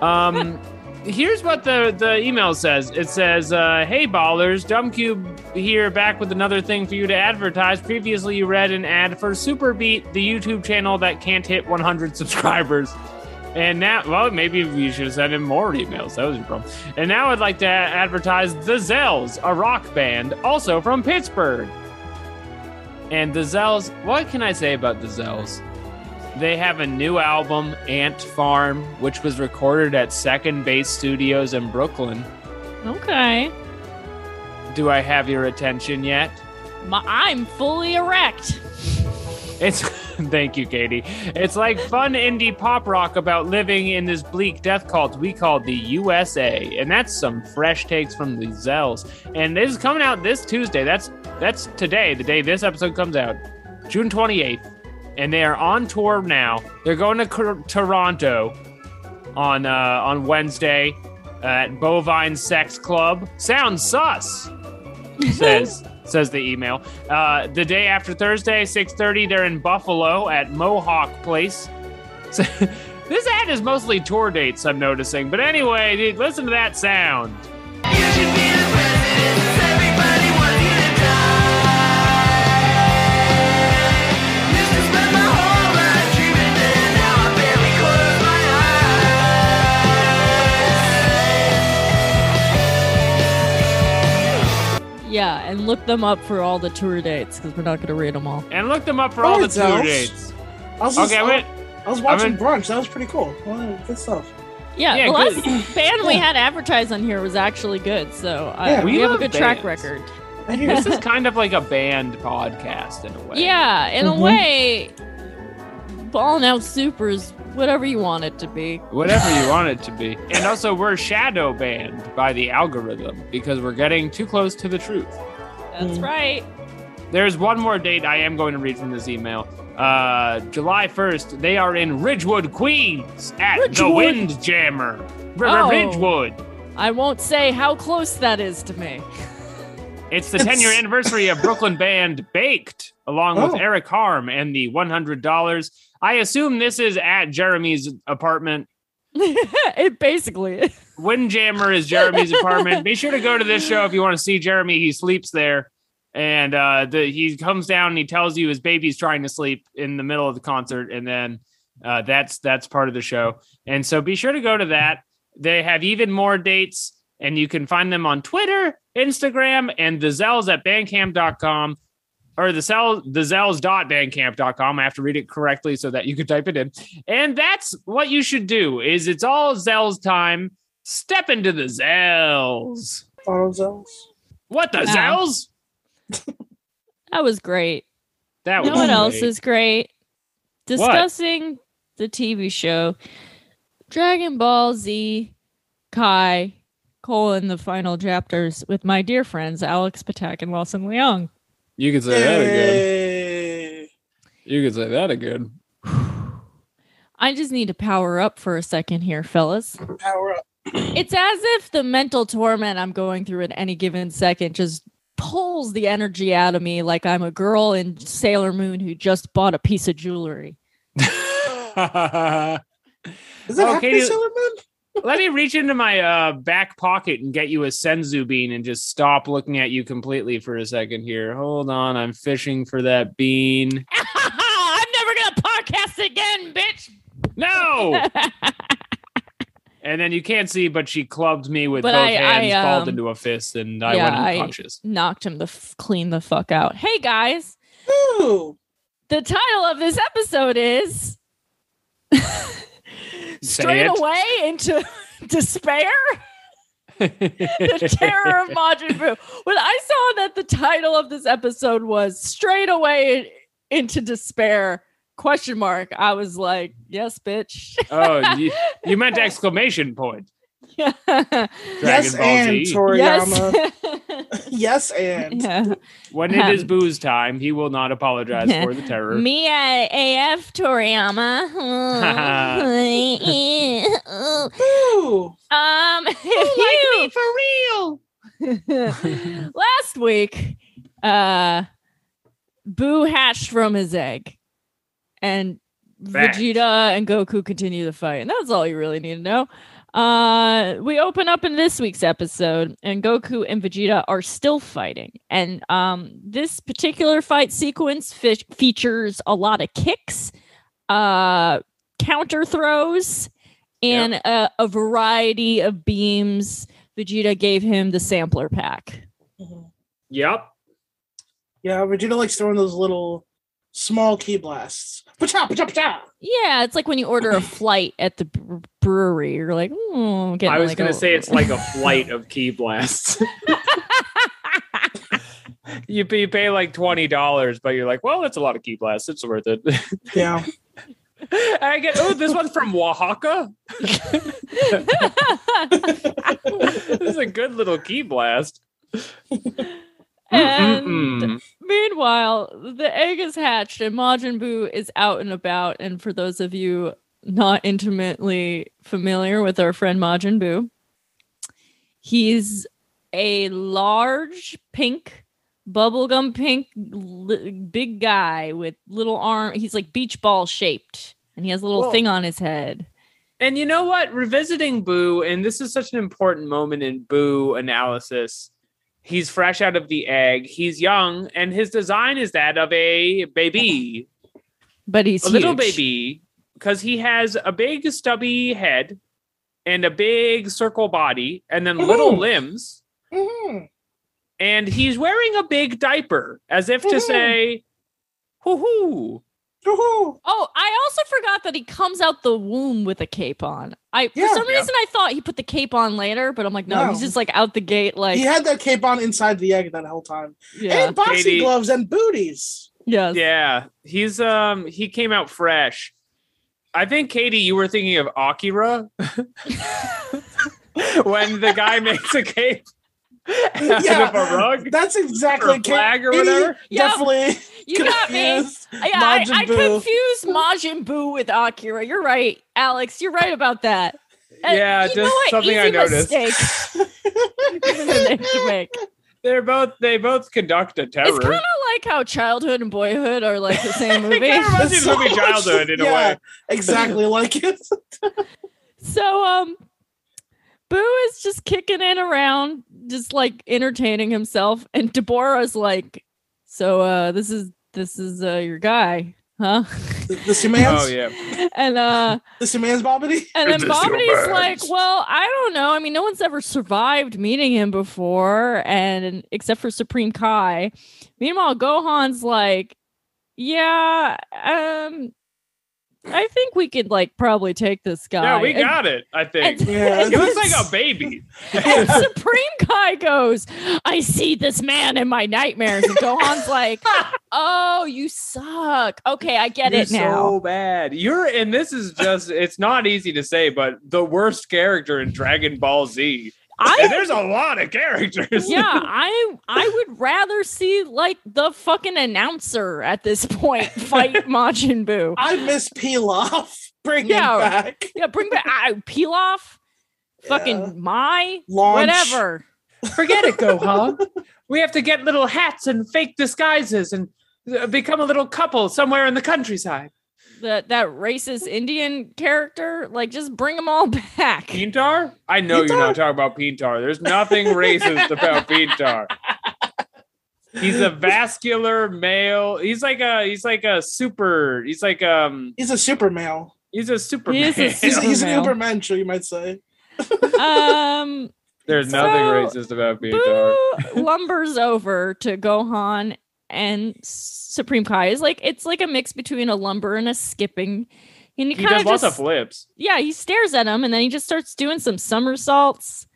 Um, here's what the, the email says it says, uh, Hey, ballers, Dumbcube here back with another thing for you to advertise. Previously, you read an ad for Superbeat, the YouTube channel that can't hit 100 subscribers. And now, well, maybe we should have sent him more emails. That was your problem. And now I'd like to advertise The Zells, a rock band, also from Pittsburgh. And The Zells, what can I say about The Zells? They have a new album, Ant Farm, which was recorded at Second Base Studios in Brooklyn. Okay, Do I have your attention yet? My, I'm fully erect. It's thank you, Katie. It's like fun indie pop rock about living in this bleak death cult we call the USA, and that's some fresh takes from the Zells. And this is coming out this Tuesday. That's that's today, the day this episode comes out, June twenty eighth. And they are on tour now. They're going to Cor- Toronto on uh, on Wednesday at Bovine Sex Club. Sounds sus. Says says the email. Uh, the day after Thursday, six thirty, they're in Buffalo at Mohawk Place. So, this ad is mostly tour dates. I'm noticing, but anyway, dude, listen to that sound. Yeah, and look them up for all the tour dates because we're not going to read them all. And look them up for all the Alright, tour Zells. dates. I was just, Okay, I, wait. I was watching I'm in- brunch. That was pretty cool. Well, good stuff. Yeah, Yeah, the last good. band we had advertised on here was actually good, so I, Yeah, we, we have a love good track record. This is kind of like a band podcast in a way. Yeah, in Mhm. a way, Ballin' Out Super is whatever you want it to be. Whatever you want it to be. And also, we're shadow banned by the algorithm because we're getting too close to the truth. That's Mm. right. There's one more date I am going to read from this email. Uh, July 1st, they are in Ridgewood, Queens at the Ridgewood. Windjammer. R- Oh. Ridgewood. I won't say how close that is to me. It's the 10 year anniversary of Brooklyn band Baked, along Oh. with Eric Harm and the $100. I assume this is at Jeremy's apartment. it basically is. Windjammer is Jeremy's apartment. Be sure to go to this show if you want to see Jeremy. He sleeps there. And uh, the, he comes down and he tells you his baby's trying to sleep in the middle of the concert. And then uh, that's that's part of the show. And so be sure to go to that. They have even more dates, and you can find them on Twitter, Instagram, and the Zells at bandcamp.com or the cell the zells.bandcamp.com. I have to read it correctly so that you can type it in. And that's what you should do is it's all Zells time. Step into the Zells. Auto Zells. What the Wow. Zells? That was great. That You was know what else is great? Discussing the TV show Dragon Ball Z Kai colon the final chapters with my dear friends Alex Patak and Wilson Leong. You could say that again. You could say that again. I just need to power up for a second here, fellas. Power up. It's as if the mental torment I'm going through at any given second just pulls the energy out of me like I'm a girl in Sailor Moon who just bought a piece of jewelry. Is that Oh, Happy Katie- Sailor Moon? Let me reach into my uh, back pocket and get you a senzu bean and just stop looking at you completely for a second here. Hold on, I'm fishing for that bean. I'm never gonna podcast again, bitch. No. and then you can't see, but she clubbed me with But both I- hands, I, balled um, into a fist, and I yeah, went I- unconscious. Knocked him the f- clean the fuck out. Hey guys, Ooh. the title of this episode is Straight it. Away into Despair. the terror of Majin Buu. When I saw that the title of this episode was Straight Away into Despair question mark, I was like, yes, bitch. oh, you, you meant exclamation point. Yeah. Dragon yes, Ball and Z. Toriyama. yes. Yes, and. yeah. When it is Um, booze time, he will not apologize for the terror. Me at AF Toriyama. Ooh. um, if you for real. last week, uh, Boo hatched from his egg, and Fact. Vegeta and Goku continue the fight, and that's all you really need to know. Uh, we open up in this week's episode, and Goku and Vegeta are still fighting, and um, this particular fight sequence fe- features a lot of kicks, uh, counter throws, and a, a variety of beams. Vegeta gave him the sampler pack. Mhm. Yep. Yeah, Vegeta likes throwing those little small ki blasts. Pacha, pacha, pacha. Yeah, it's like when you order a flight at the brewery. You're like, oh, I'm getting I was like gonna say it's like a flight of ki blasts. you, pay, you pay like twenty dollars, but you're like, well, that's a lot of ki blasts. It's worth it. Yeah. I get. Oh, this one's from Oaxaca. this is a good little ki blast. and Mm-mm-mm. Meanwhile, the egg is hatched and Majin Buu is out and about. And for those of you not intimately familiar with our friend Majin Buu, he's a large pink, bubblegum pink, li- big guy with little arm. He's like beach ball shaped and he has a little Whoa. thing on his head. And you know what? Revisiting Boo, and this is such an important moment in Boo analysis. He's fresh out of the egg. He's young, and his design is that of a baby, But he's a little baby, because he has a big stubby head and a big circle body, and then little Mhm. limbs. Mhm. And he's wearing a big diaper, as if to Mhm. say, "Hoo hoo." Woohoo. Oh, I also forgot that he comes out the womb with a cape on. I Yeah. for some Yeah. reason I thought he put the cape on later, but I'm like, no, No. he's just like out the gate, like he had that cape on inside the egg that whole time. yeah, And boxing Katie- gloves and booties. Yeah, Yeah, he's um he came out fresh. I think Katie, you were thinking of Akira when the guy makes a cape out Yeah. of a rug That's or exactly a flag or whatever. Yeah. Definitely You got me. Yeah, I, Majin I Buu. confused Majin Buu with Akira. You're right, Alex. You're right about that. Uh, Yeah, you know just what? something Easy I noticed. Mistake. Easy mistake to make. They're both they both conduct a terror. It's kind of like how childhood and boyhood are like the same movie. kinda reminds me of movie much- Childhood in a way. Exactly like it. So um Boo is just kicking it around, just like entertaining himself. And Dabura's like, So uh this is this is uh your guy, huh? The, the Simans? Oh yeah. and uh The Simans Bobbity? and then This your like. Well, I don't know. I mean, no one's ever survived meeting him before, and except for Supreme Kai. Meanwhile, Gohan's like, Yeah, um I think we could like probably take this guy. Yeah, we And- got it, I think. and- Yeah, and He looks like a baby. and Supreme Kai goes, I see this man in my nightmares. And Gohan's like, Oh, you suck. Okay, I get You're it now. so bad. You're and this is just it's not easy to say, but the worst character in Dragon Ball Z. And I there's a lot of characters. yeah, I I would rather see like the fucking announcer at this point fight Majin Buu. I miss Pilaf. Bring Yeah. him back. Yeah, bring back uh, Pilaf, Yeah. fucking my Launch. whatever. Forget it, Gohan. we have to get little hats and fake disguises and uh, become a little couple somewhere in the countryside. That that racist Indian character, like just bring them all back. Pintar? I know you're not talking about Pintar. There's nothing racist about Pintar. He's a vascular male. He's like a he's like a super. He's like um He's a super male. he's a super. He is a male. He's, Super he's an male. Ubermensch, you might say. um There's So, nothing racist about Pintar. Boo lumbers over to Gohan and Supreme Kai is like it's like a mix between a lumber and a skipping. And he, He kind does of lots just of flips. yeah, he stares at him and then he just starts doing some somersaults.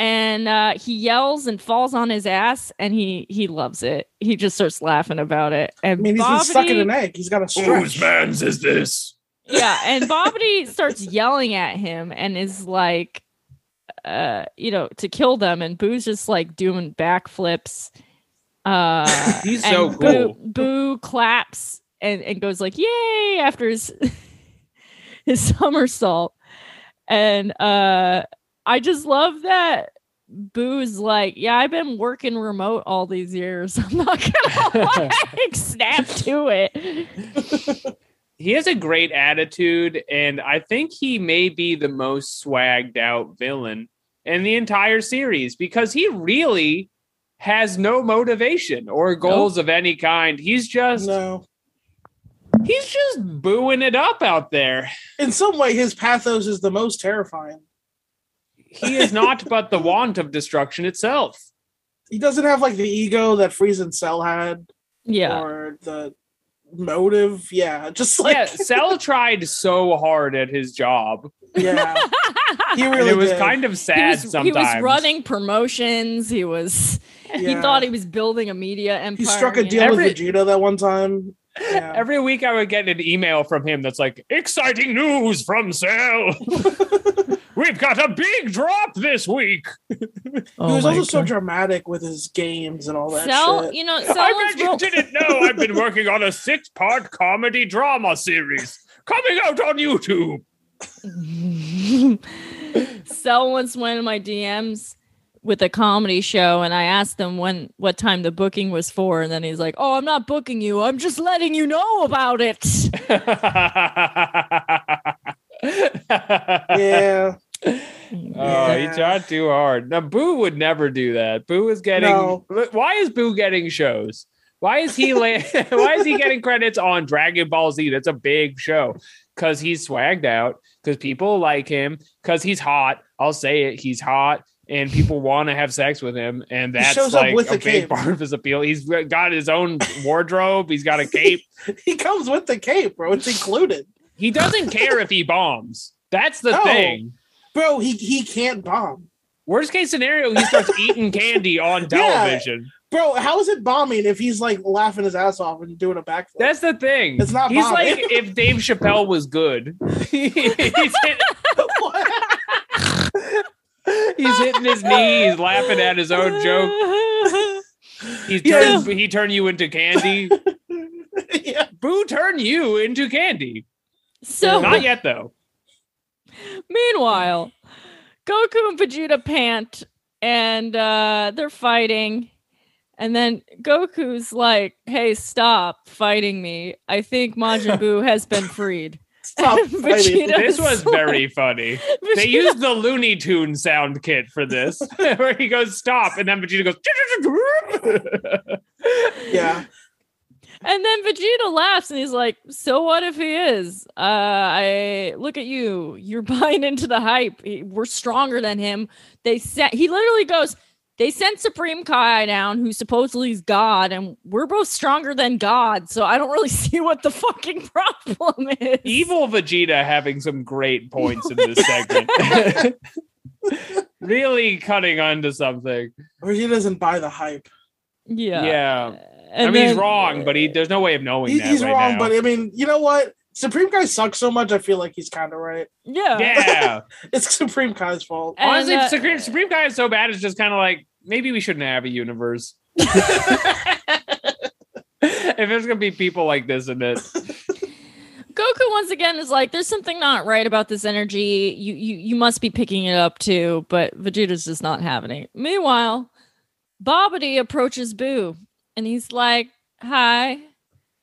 And uh, he yells and falls on his ass, and he he loves it. He just starts laughing about it. I And mean, he's been stuck in an egg. He's got a Whose man's is this? yeah and bobbity starts yelling at him and is like uh you know to kill them and boo's just like doing backflips uh He's so boo, cool. boo claps and and goes like yay after his his somersault and uh i just love that Boo's like, yeah, I've been working remote all these years. I'm not gonna like snap to it. He has a great attitude, and I think he may be the most swagged out villain in the entire series because he really has no motivation or goals of any kind. He's just No. he's just booing it up out there. In some way, his pathos is the most terrifying. He is not but the want of destruction itself. He doesn't have like the ego that Frieza and Cell had, Yeah. or the motive. Yeah, just like yeah, Cell tried so hard at his job. yeah, he And really it was did. kind of he sad was, sometimes. he was running promotions. He was he thought he was building a media empire. He struck a deal? Every- with Vegeta that one time. Yeah. Every week I would get an email from him that's like, exciting news from Cell. We've got a big drop this week. he oh was also so dramatic with his games and all that Cell, shit. you know, I bet you real- didn't know I've been working on a six part comedy drama series coming out on YouTube. Cell once went in my DMs with a comedy show, and I asked him when what time the booking was for, and then he's like, "Oh, I'm not booking you. I'm just letting you know about it." yeah. Oh, he tried too hard. Now, Boo would never do that. Boo is getting. No. Why is Boo getting shows? Why is he? La- why is he getting credits on Dragon Ball Z? That's a big show because he's swagged out. Because people like him. Because he's hot. I'll say it. He's hot, and people want to have sex with him, and that's shows up like with a a big cape. part of his appeal. He's got his own wardrobe. He's got a cape. He comes with the cape, bro. It's included. he doesn't care if he bombs. That's the No. thing. Bro, he, he can't bomb. Worst case scenario, he starts eating candy on television. Bro, how is it bombing if he's like laughing his ass off and doing a backflip? That's the thing. It's not He's bombing. like if Dave Chappelle was good. he's, hitting his knee. He's laughing at his own joke. He's Yeah. he turned you into candy. yeah. Boo turned you into candy. so Not yet though. Meanwhile, Goku and Vegeta pant and uh, they're fighting. And then Goku's like, hey, stop fighting me. I think Majin Buu has been freed. Stop And fighting. Vegeta- This was very funny. They used the Looney Tune sound kit for this, where he goes stop, and then Vegeta goes. Yeah. And then Vegeta laughs and he's like, So what if he is? Uh I look at you. You're buying into the hype. We're stronger than him. They said he literally goes, They sent Supreme Kai down, who supposedly is God, and we're both stronger than God. So I don't really see what the fucking problem is. Evil Vegeta having some great points in this segment. really cutting onto something. Or he doesn't buy the hype. Yeah. Yeah. And I mean, he's wrong, but he there's no way of knowing He- that he's right wrong, now. but I mean, you know what? Supreme Kai sucks so much, I feel like he's kind of right. Yeah. yeah. It's Supreme Kai's fault. And, Honestly, uh, Supreme, Supreme Guy is so bad. It's just kind of like maybe we shouldn't have a universe. if there's gonna be people like this in it, Goku once again is like, "There's something not right about this energy. You you you must be picking it up too." But Vegeta's just not having it. Meanwhile, Babidi approaches Boo, and he's like, "Hi,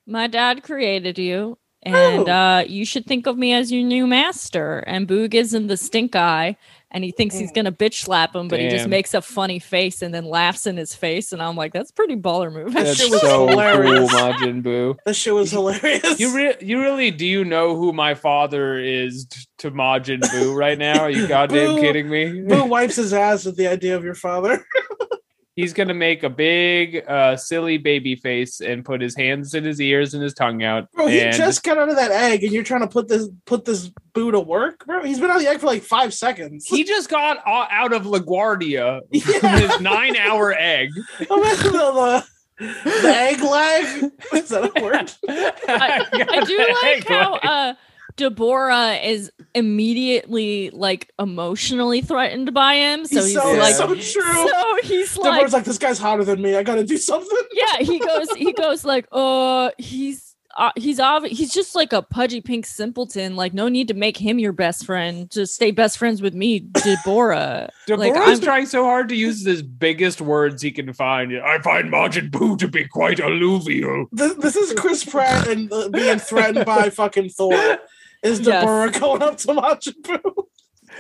my dad created you, and Oh. uh, you should think of me as your new master." And Boo gives him the stink eye, and he thinks he's mm. gonna bitch slap him, but he just makes a funny face and then laughs in his face. And I'm like, "That's pretty baller move." That shit was hilarious. Majin Buu. That shit was hilarious. You re- you really do you know who my father is t- to Majin Buu right now? Are you goddamn Boo. kidding me? Boo wipes his ass at the idea of your father. He's gonna make a big, uh, silly baby face and put his hands in his ears and his tongue out. Bro, he and just got out of that egg, and you're trying to put this put this boo to work, bro. He's been on the egg for like five seconds. he just got out of LaGuardia from Yeah. his nine-hour egg. The, the, the egg lag. Is that a word? I, I do like how uh Dabura is immediately like emotionally threatened by him. So He's he's, so, like so true. so he's like, Dabura's like, this guy's hotter than me. I gotta do something. yeah, he goes he goes like, uh he's uh, he's obvi- he's just like a pudgy pink simpleton. Like, no need to make him your best friend. Just stay best friends with me, Dabura. like, Dabura's I'm- trying so hard to use his biggest words he can find. I find Majin Buu to be quite alluvial. This, this is Chris Pratt and uh, being threatened by fucking Thor. Is Yes. Dabura going up to Majin Buu?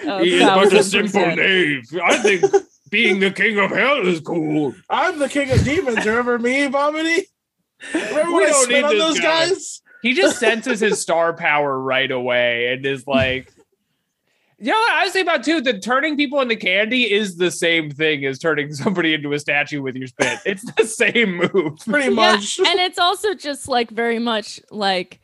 Uh, he is but a simple percent. knave. I think being the king of hell is cool. I'm the king of demons. Remember me, Bomity? Remember We when I don't spit need on those guy. guys? He just senses his star power right away and is like, you know what I was thinking about too? That turning people into candy is the same thing as turning somebody into a statue with your spit. It's the same move. Pretty Yeah, much. and it's also just like very much like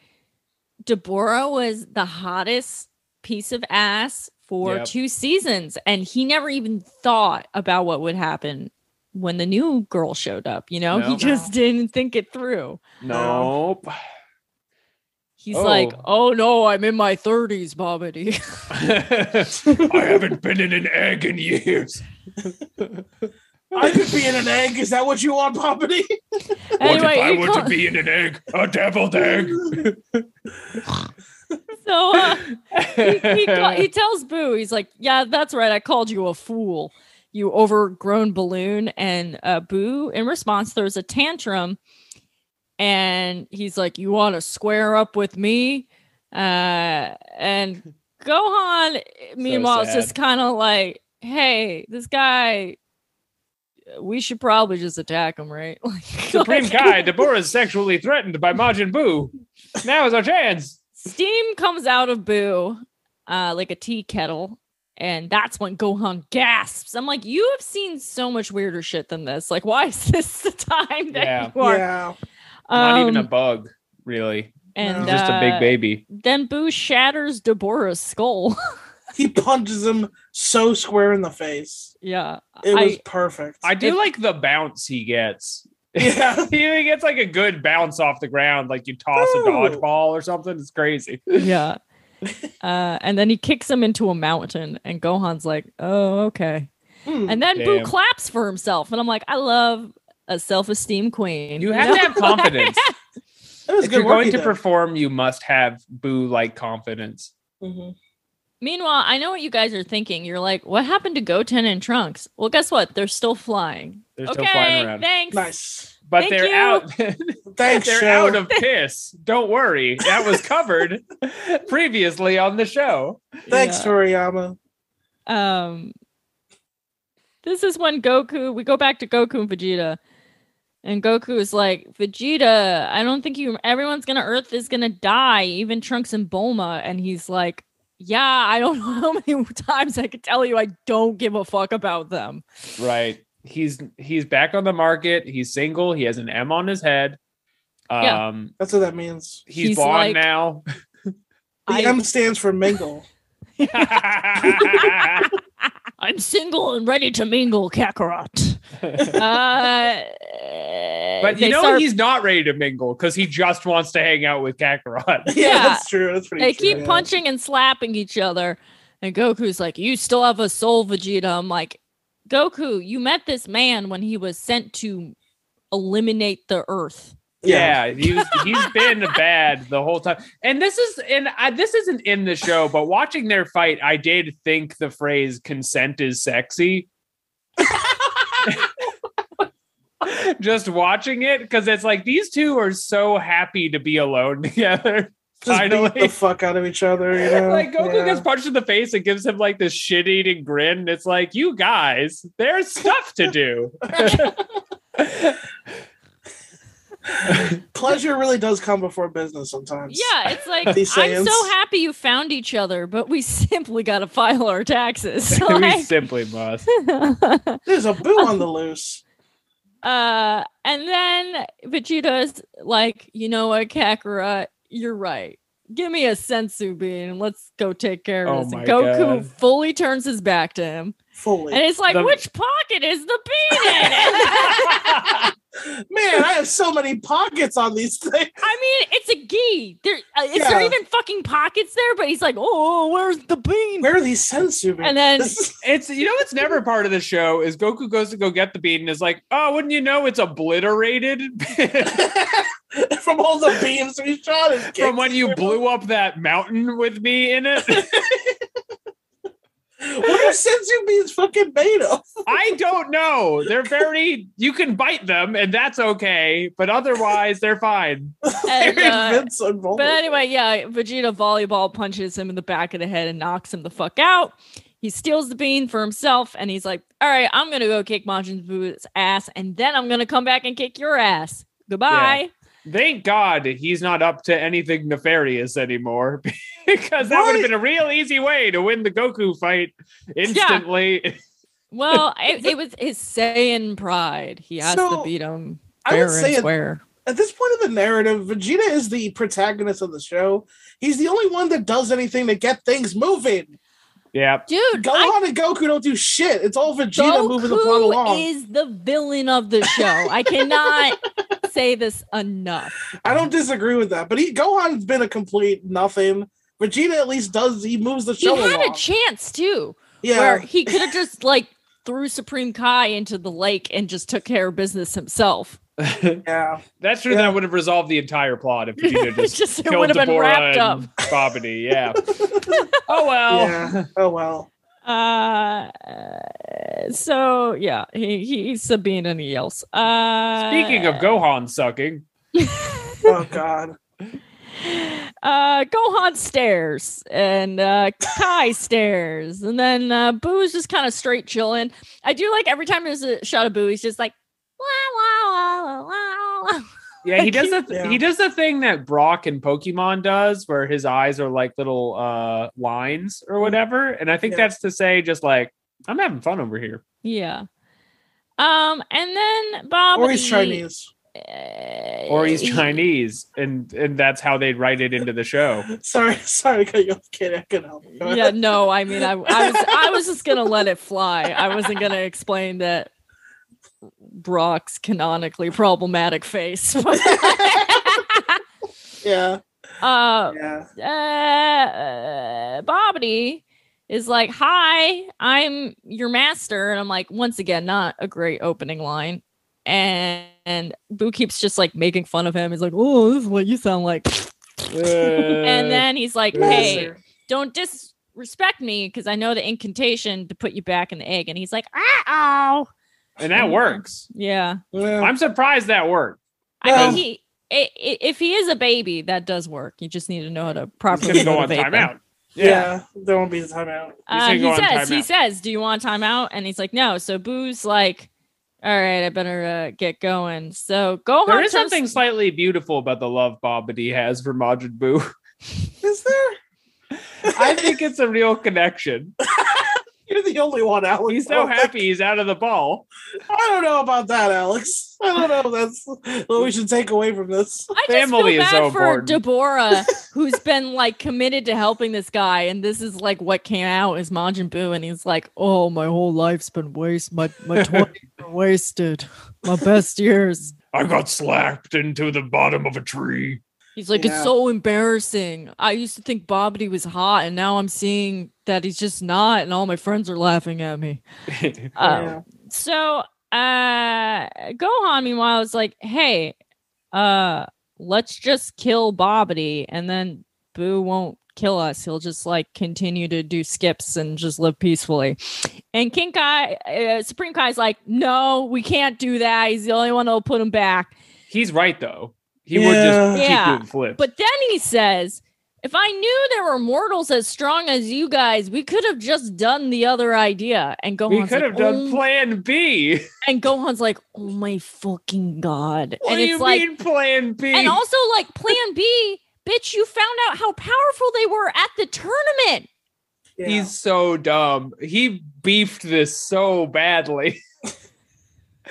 Dabura was the hottest piece of ass for Yep. two seasons, and he never even thought about what would happen when the new girl showed up. You know, he just didn't think it through. Nope. He's like, Oh. "Oh no, I'm in my 30s, Bobbity." I haven't been in an egg in years. I could be in an egg. Is that what you want, Poppity? anyway, he to be in an egg? A deviled egg. so uh, he, he, ca- he tells Boo, he's like, "Yeah, that's right. I called you a fool, you overgrown balloon." And uh, Boo, in response, throws a tantrum, and he's like, "You want to square up with me?" Uh, and Gohan, meanwhile, is just kind of like, "Hey, this guy." We should probably just attack him, right? Like, Supreme like- Kai, Dabura is sexually threatened by Majin Buu. Now is our chance. steam comes out of Boo uh, like a tea kettle. And that's when Gohan gasps. I'm like, you have seen so much weirder shit than this. Like, why is this the time that Yeah. you are? Yeah. Not even a Um, bug, really. and No. Just a big uh, baby. Then Boo shatters Dabura's skull. He punches him so square in the face. yeah, It was I- perfect. I do if- like the bounce he gets. Yeah. he gets like a good bounce off the ground, like you toss a dodgeball or something. It's crazy. yeah. Uh, and then he kicks him into a mountain, and Gohan's like, "Oh, okay." Hmm. And then Boo claps for himself, and I'm like, "I love a self-esteem queen." You have to have confidence. It was if good you're going he to did. perform, you must have Boo like confidence. Mhm. Meanwhile, I know what you guys are thinking. You're like, what happened to Goten and Trunks? Well, guess what? They're still flying. They're okay, still flying around. thanks. Nice. But Thank they're you. out. Thanks, they're show. out of piss. Don't worry. That was covered previously on the show. Thanks, Yeah. Toriyama. Um, this is when Goku. We go back to Goku and Vegeta, and Goku is like, Vegeta, I don't think you. Everyone's gonna. Earth is gonna die. Even Trunks and Bulma. And he's like, Yeah, I don't know how many times I could tell you I don't give a fuck about them. Right. He's he's back on the market. He's single. He has an M on his head. Yeah. Um That's what that means. he's, He's blonde like- now. The I- M stands for mingle. I'm single and ready to mingle, Kakarot. uh, but you know start- he's not ready to mingle because he just wants to hang out with Kakarot. Yeah, Yeah. that's true. That's pretty they true. keep yeah. punching and slapping each other. And Goku's like, You still have a soul, Vegeta. I'm like, Goku, you met this man when he was sent to eliminate the Earth. Yeah. Yeah, he's he's been bad the whole time. And this is and I, this isn't in the show, but watching their fight, I did think the phrase "consent is sexy." Just watching it because it's like these two are so happy to be alone together. Just Finally. beat the fuck out of each other. You know? like Goku Yeah. gets punched in the face and gives him like this shit-eating grin. It's like you guys, there's stuff to do. Pleasure really does come before business sometimes. Yeah, it's like, These I'm so happy you found each other, but we simply got to file our taxes. we simply must. There's a boo on the loose. Uh, and then Vegeta's like, you know what, Kakarot, you're right. Give me a senzu bean and let's go take care of Oh this. And Goku God. fully turns his back to him. Fully. And it's like, The- which pocket is the bean in? Man, I have so many pockets on these things. I mean, it's a gi. There, uh, is there even fucking pockets there? But he's like, oh, where's the bean? Where are these senzu? And then- It's you know it's never part of the show is Goku goes to go get the bean and is like, oh, wouldn't you know it's obliterated from all the beams we shot and from when you blew up that mountain with me in it? What are senzu beans fucking made of? I don't know. They're very you can bite them and that's okay, but otherwise they're fine. And, Very uh, Vince and Bulma. But anyway, yeah, Vegeta volleyball punches him in the back of the head and knocks him the fuck out. He steals the bean for himself and he's like, All right, I'm gonna go kick Majin Buu's ass, and then I'm gonna come back and kick your ass. Goodbye. Thank God he's not up to anything nefarious anymore because that would have been a real easy way to win the Goku fight instantly. Well, it, it was his Saiyan pride. He has to beat him I would fair say and it- At this point of the narrative, Vegeta is the protagonist of the show. He's the only one that does anything to get things moving. Yeah. Dude, I, Gohan and Goku don't do shit. It's all Vegeta moving the plot Goku along. is the villain of the show. I cannot say this enough. I don't disagree with that, but he Gohan's been a complete nothing. Vegeta at least does he moves the show. He had along. a chance too, yeah, where he could have just like threw Supreme Kai into the lake and just took care of business himself. Yeah. That's true. Yeah. That would have resolved the entire plot if Vegeta It just, just it killed would have been Dabura wrapped up. and Babidi. Yeah. oh well. Yeah. Oh well. Uh, so yeah, he he's Sabine and he yells. Uh, Speaking of Gohan sucking, Oh god. uh, Gohan stares and uh, Kai stares, and then uh, Boo's just kind of straight chilling. I do like every time there's a shot of Boo, he's just like, wow, wow, wow, wow, wow. yeah, he does the Yeah. he does the thing that Brock and Pokemon does, where his eyes are like little uh lines or whatever, and I think Yeah. that's to say just like I'm having fun over here. Yeah. Um, and then Bob Or he's Chinese. uh, Or he's Chinese, and and that's how they write it into the show. Sorry, sorry to cut you off, kid. I couldn't help it. Yeah, no, I mean, I, I was, I was just gonna let it fly. I wasn't gonna explain that Brock's canonically problematic face. Yeah. uh, Yeah. uh, Bobbity is like, "Hi, I'm your master," and I'm like, once again, not a great opening line. And, and Boo keeps just like making fun of him. He's like, "Oh, this is what you sound like," Uh, and then he's like, "Hey, Master. don't disrespect me because I know the incantation to put you back in the egg." And he's like, "Uh oh, and that works. yeah." Yeah. I'm surprised that worked. I Yeah. mean, he i- i- if he is a baby, that does work. You just need to know how to properly go on timeout. yeah. There won't be the timeout. Uh, he go on says, he says, "Do you want timeout?" And he's like, "No." So Boo's like, "All right, I better uh, get going." So Gohan There is turns- something slightly beautiful about the love Bobbity has for Majin Boo. Is there? I think it's a real connection. You're the only one, Alex. He's so oh, don't think- happy he's out of the ball. I don't know about that, Alex. I don't know. That's what we should take away from this. I just Family feel is bad so for important. Dabura, who's been like committed to helping this guy, and this is like what came out is Majin Buu, and he's like, "Oh, my whole life's been waste. My my twenties are wasted. My best years." I got slapped into the bottom of a tree. He's like, Yeah. "It's so embarrassing. I used to think Bobbity was hot, and now I'm seeing that he's just not, and all my friends are laughing at me." Uh, Yeah. So uh Gohan meanwhile is like, hey, uh let's just kill Bobbity and then Boo won't kill us. He'll just like continue to do skips and just live peacefully. And King Kai, uh, Supreme Kai's like, no, we can't do that. He's the only one that'll put him back. He's right though. He would just keep Yeah. doing flips. But then he says, if I knew there were mortals as strong as you guys, we could have just done the other idea. And Gohan's we could like, have done "Oh Plan B. And Gohan's like, "Oh my fucking god!" What and do it's you like, mean Plan B? and also like Plan B, bitch, you found out how powerful they were at the tournament. Yeah. He's so dumb. He beefed this so badly.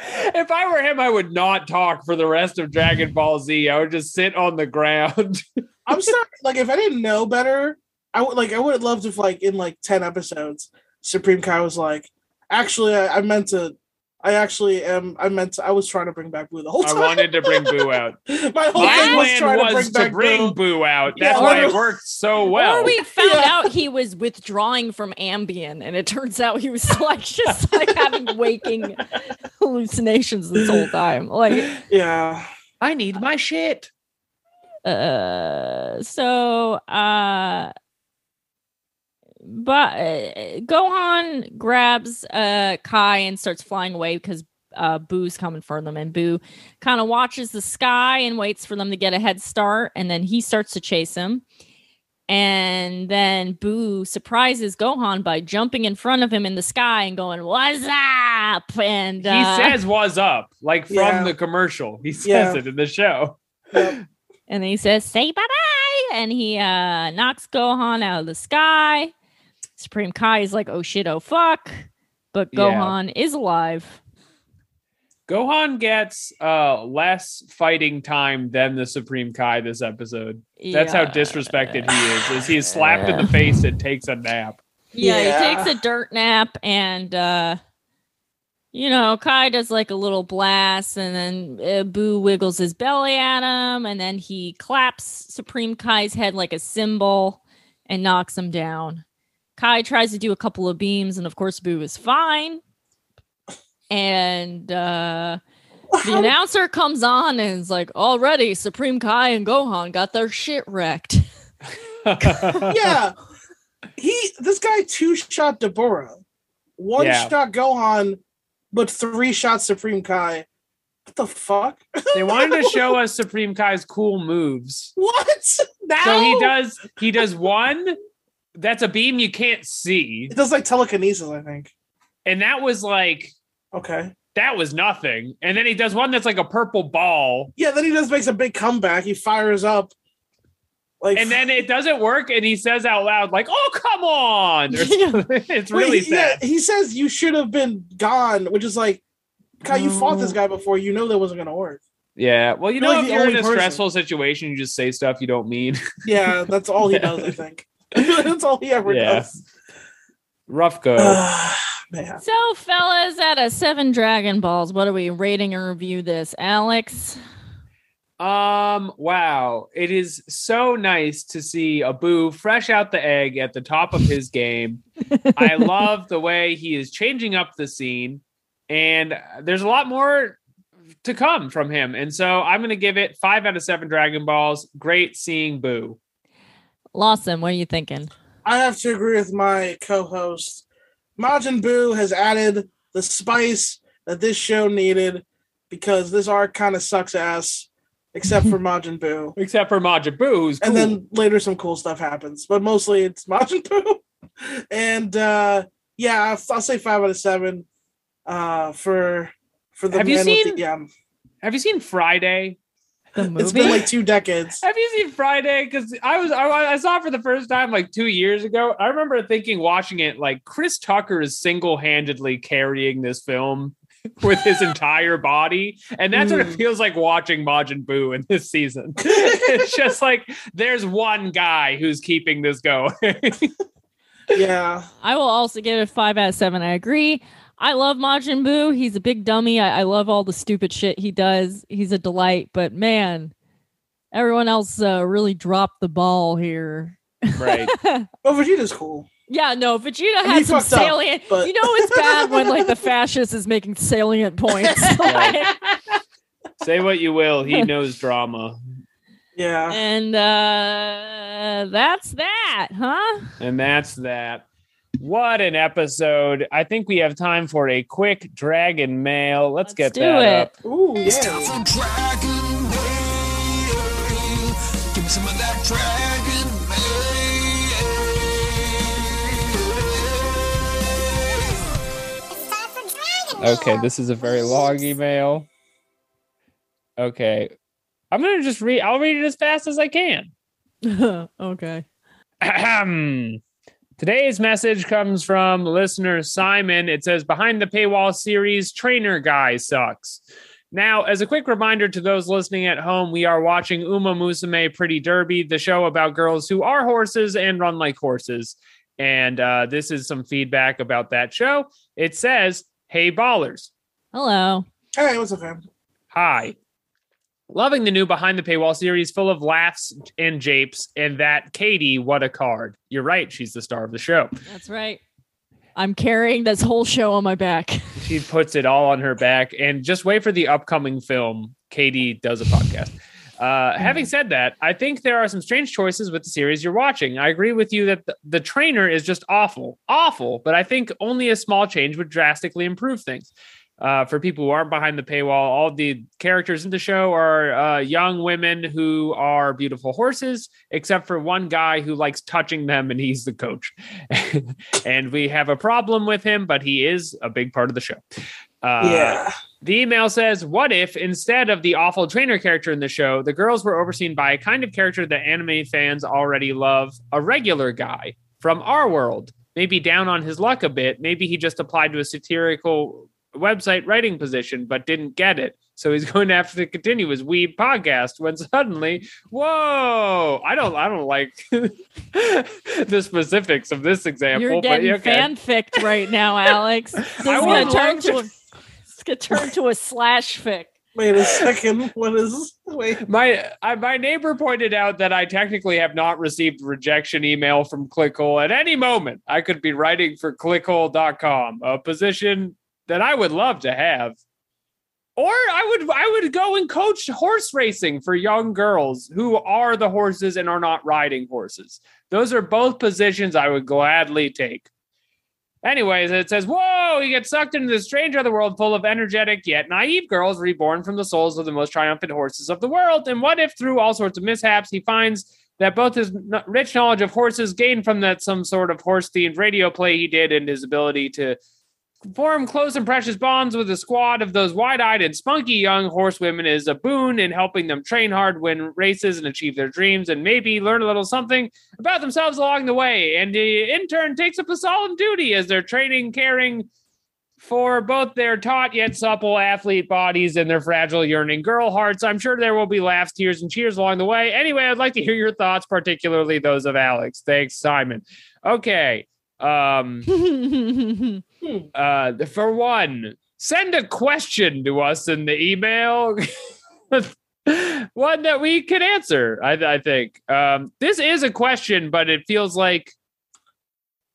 if I were him, I would not talk for the rest of Dragon Ball Z. I would just sit on the ground. I'm sorry. Like, if I didn't know better, I would like. I would have loved if, like, in like ten episodes, Supreme Kai was like, "Actually, I, I meant to. I actually am. I meant to. I was trying to bring back Boo the whole time. I wanted to bring Boo out. My whole My thing was plan trying was to bring back bring Boo. Boo out. Yeah, That's why it worked so well. Or we found Yeah. out he was withdrawing from Ambien, and it turns out he was like just like having waking hallucinations this whole time. Like, Yeah. I need my shit. uh, so uh. But uh, Gohan grabs uh Kai and starts flying away because uh Boo's coming for them, and Boo kind of watches the sky and waits for them to get a head start, and then he starts to chase him. And then Boo surprises Gohan by jumping in front of him in the sky and going, "What's up?" And He uh, says "was up" like from Yeah. the commercial. He says Yeah. it in the show. Yep. And then he says, say bye bye. And he uh, knocks Gohan out of the sky. Supreme Kai is like, oh shit, oh fuck. But Yeah. Gohan is alive. Gohan gets uh less fighting time than the Supreme Kai this episode. That's how disrespected he is. Is he is slapped in the face and takes a nap. Yeah, Yeah. he takes a dirt nap and uh you know, Kai does like a little blast and then uh, Boo wiggles his belly at him and then he claps Supreme Kai's head like a cymbal and knocks him down. Kai tries to do a couple of beams and of course Boo is fine. And uh the announcer comes on and is like, already Supreme Kai and Gohan got their shit wrecked. yeah. He this guy two shot Dabura. One Yeah. shot Gohan, but three shot Supreme Kai. What the fuck? they wanted to show us Supreme Kai's cool moves. what? Now So he does he does one that's a beam you can't see. it does like telekinesis, I think. And that was like Okay. that was nothing. And then he does one that's like a purple ball. Yeah, then he just makes a big comeback. He fires up. Like And then it doesn't work, and he says out loud, like, oh come on. It's Wait, really he- yeah, he says you should have been gone, which is like Kai, you fought this mm. guy before. You know that wasn't gonna work. Yeah. Well, you You're know, like if you're in a person. stressful situation, you just say stuff you don't mean. Yeah, that's all he does, I think. that's all he ever Yeah. does. Rough go. Man. So, fellas, out of seven Dragon Balls, what are we rating and review this? Alex? Um, wow. It is so nice to see Abu fresh out the egg at the top of his game. I love the way he is changing up the scene, and there's a lot more to come from him. And so I'm going to give it five out of seven Dragon Balls. Great seeing Buu. Lawson, what are you thinking? I have to agree with my co-host. Majin Buu has added the spice that this show needed because this arc kind of sucks ass, except for Majin Buu. Except for Majin Buu, who's cool. And then later some cool stuff happens, but mostly it's Majin Buu. And uh yeah, I'll, I'll say five out of seven uh for for the Have you man with seen- the, yeah. have you seen Friday? The It's movie? been like two decades. Have you seen Friday? Because I was I, I saw it for the first time like two years ago. I remember thinking watching it like Chris Tucker is single handedly carrying this film with his entire body, and that's what it Mm. feels like watching Majin Buu in this season. it's just like there's one guy who's keeping this going. Yeah. I will also give it five out of seven. I agree. I love Majin Buu. He's a big dummy. I, I love all the stupid shit he does. He's a delight, but man, everyone else uh, really dropped the ball here. right. Oh, Vegeta's cool. Yeah, no, Vegeta And had some fucked up, salient. but- You know, it's bad when like the fascist is making salient points. Like, Say what you will, he knows drama, Yeah. and uh, that's that, huh? and that's that. What an episode! I think we have time for a quick dragon mail. Let's, Let's get do that it. up. Ooh, It's time yeah. for Dragon Mail. Give me some of that Dragon Mail. Okay, this is a very long email. Okay. I'm gonna just read I'll read it as fast as I can. okay. Ahem. Today's message comes from listener Simon. It says Behind the Paywall series, Trainer Guy sucks. Now, as a quick reminder to those listening at home, we are watching Uma Musume Pretty Derby, the show about girls who are horses and run like horses. And uh, this is some feedback about that show. It says, Hey, ballers. Hello. Hey, what's up, fam? Hi. Loving the new Behind the Paywall series full of laughs and japes, and that Katie, what a card. You're right, she's the star of the show. That's right. I'm carrying this whole show on my back. She puts it all on her back, and just wait for the upcoming film. Katie does a podcast. Uh, having said that, I think there are some strange choices with the series you're watching. I agree with you that the, the trainer is just awful, awful, but I think only a small change would drastically improve things. Uh, for people who aren't behind the paywall, all the characters in the show are uh, young women who are beautiful horses, except for one guy who likes touching them, and he's the coach. and we have a problem with him, but he is a big part of the show. Uh, yeah. the email says, What if instead of the awful trainer character in the show, the girls were overseen by a kind of character that anime fans already love, a regular guy from our world? Maybe down on his luck a bit. Maybe he just applied to a satirical website writing position, but didn't get it. So he's going to have to continue his weeb podcast when suddenly, whoa! I don't, I don't like the specifics of this example. You're but getting okay. fanfic right now, Alex. This is I gonna turn love to a, it's gonna turn to a slash fic. Wait a second. What is? Wait. My I, my neighbor pointed out that I technically have not received rejection email from Clickhole at any moment. I could be writing for clickhole.com, a position that I would love to have. Or I would I would go and coach horse racing for young girls who are the horses and are not riding horses. Those are both positions I would gladly take. Anyways, it says, Whoa, he gets sucked into this strange other world full of energetic yet naive girls reborn from the souls of the most triumphant horses of the world. And what if, through all sorts of mishaps, he finds that both his rich knowledge of horses gained from that some sort of horse themed radio play he did and his ability to form close and precious bonds with a squad of those wide eyed and spunky young horsewomen is a boon in helping them train hard, win races, and achieve their dreams, and maybe learn a little something about themselves along the way. And the intern takes up a solemn duty as they're training, caring for both their taut yet supple athlete bodies and their fragile, yearning girl hearts. I'm sure there will be laughs, tears, and cheers along the way. Anyway, I'd like to hear your thoughts, particularly those of Alex. Thanks, Simon. Okay. Um, uh, for one, send a question to us in the email. one that we can answer, I, I think. Um, this is a question, but it feels like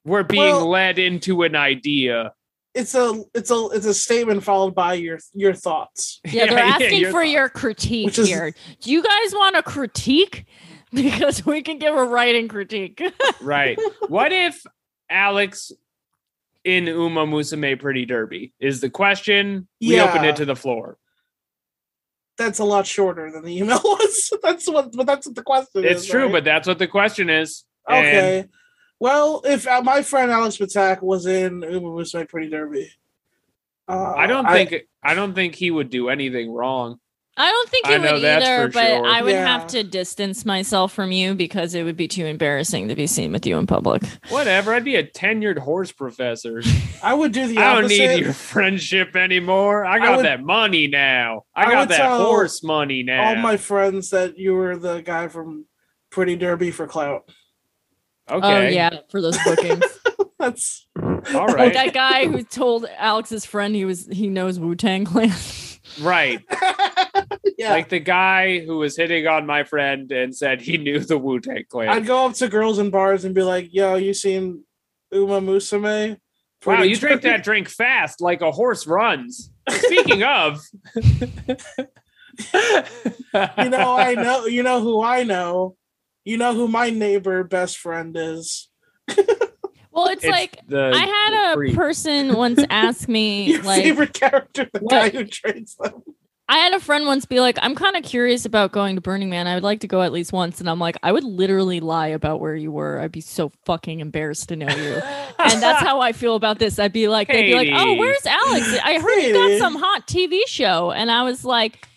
we're being Well- led into an idea. It's a it's a it's a statement followed by your your thoughts. Yeah, they're asking your for thoughts. your critique is- here. Do you guys want a critique? Because we can give a writing critique. right. What if Alex in Uma Musume Pretty Derby is the question? We Yeah. open it to the floor. That's a lot shorter than the email was. that's what, but that's what the question is. It's true, right? but that's what the question is. And okay. Well, if uh, my friend Alex Ptak was in Uma Musume Pretty Derby, uh, I don't think I don't think he would do anything wrong. I don't think I you know would either, but sure. I would Yeah. have to distance myself from you because it would be too embarrassing to be seen with you in public. Whatever. I'd be a tenured horse professor. I would do the I don't opposite. need your friendship anymore. I got would- that money now. I I got would that horse money now. All my friends that you were the guy from Pretty Derby for clout. okay. Oh yeah, for those bookings. That's all oh, right. Like that guy who told Alex's friend he was he knows Wu Tang Clan. right. yeah. Like the guy who was hitting on my friend and said he knew the Wu Tang Clan. I'd go up to girls in bars and be like, "Yo, you seen Uma Musume?" wow, you drink that drink fast like a horse runs. Speaking of, You know, I know. You know who I know. You know who my neighbor best friend is. Well, it's, It's like the I had a creep. person once ask me Your like favorite character, the what- guy who trades them. I had a friend once be like, I'm kind of curious about going to Burning Man. I would like to go at least once. And I'm like, I would literally lie about where you were. I'd be so fucking embarrassed to know you. and that's how I feel about this. I'd be like, they'd be like, oh, where's Alex? I heard you got some hot TV show. And I was like,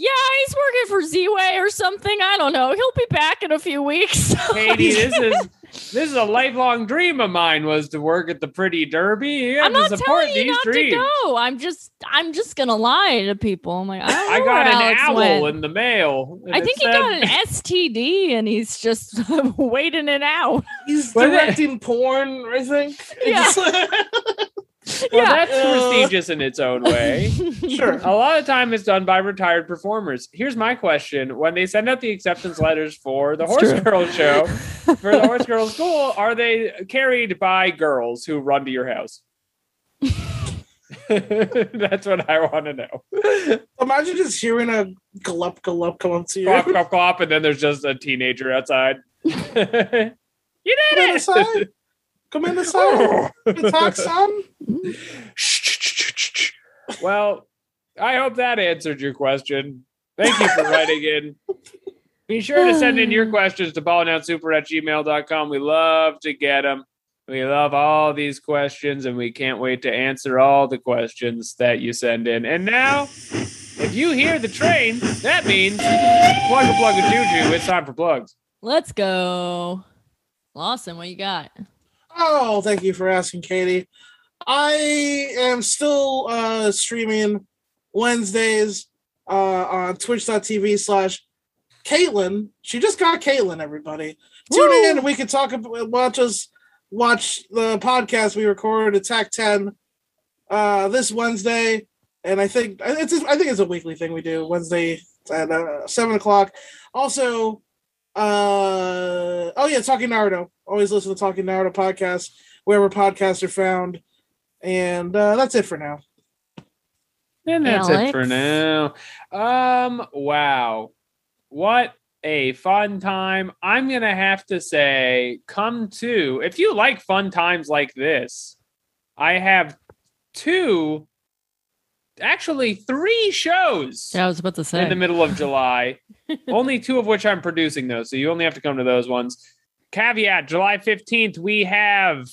yeah, he's working for Z-Way or something. I don't know. He'll be back in a few weeks. Katie, this is this is a lifelong dream of mine was to work at the Pretty Derby. You I'm to not support telling you these not dreams. to go. I'm just, I'm just gonna lie to people. I'm like, I, don't I got an Alex owl went. in the mail. I think he said- got an STD and he's just waiting it out. He's What is it? directing porn, I think. Yeah. Well, yeah. that's Uh, prestigious in its own way. sure. A lot of time is done by retired performers. Here's my question: When they send out the acceptance letters for the It's Horse true. Girl show, for the Horse Girl School, are they carried by girls who run to your house? That's what I want to know. Imagine just hearing a glup glup come up to you. Clop, clop, clop, and then there's just a teenager outside. you did Come in the Come oh. inside. Talk, son. well, I hope that answered your question. Thank you for writing in. Be sure to send in your questions to ballinoutsuper at gmail.com. We love to get them. We love all these questions, and we can't wait to answer all the questions that you send in. And now, if you hear the train, that means plug a plug a juju. It's time for plugs. Let's go. Lawson, what you got? Oh, thank you for asking, Katie. I am still uh, streaming Wednesdays uh, on twitch.tv slash Caitlin. She just got Caitlin, everybody. Tune in and we can talk about watch us watch the podcast we recorded Attack 10 uh, this Wednesday. And I think it's I think it's a weekly thing we do Wednesday at uh, seven o'clock. Also, uh oh yeah, Talking Naruto. Always listen to Talking Naruto podcast wherever podcasts are found. And uh, that's it for now. And that's it for now. Um, wow. What a fun time. I'm gonna have to say, come to if you like fun times like this, I have two actually three shows Yeah, I was about to say. in the middle of July. only two of which I'm producing though, so you only have to come to those ones. Caveat: July 15th, we have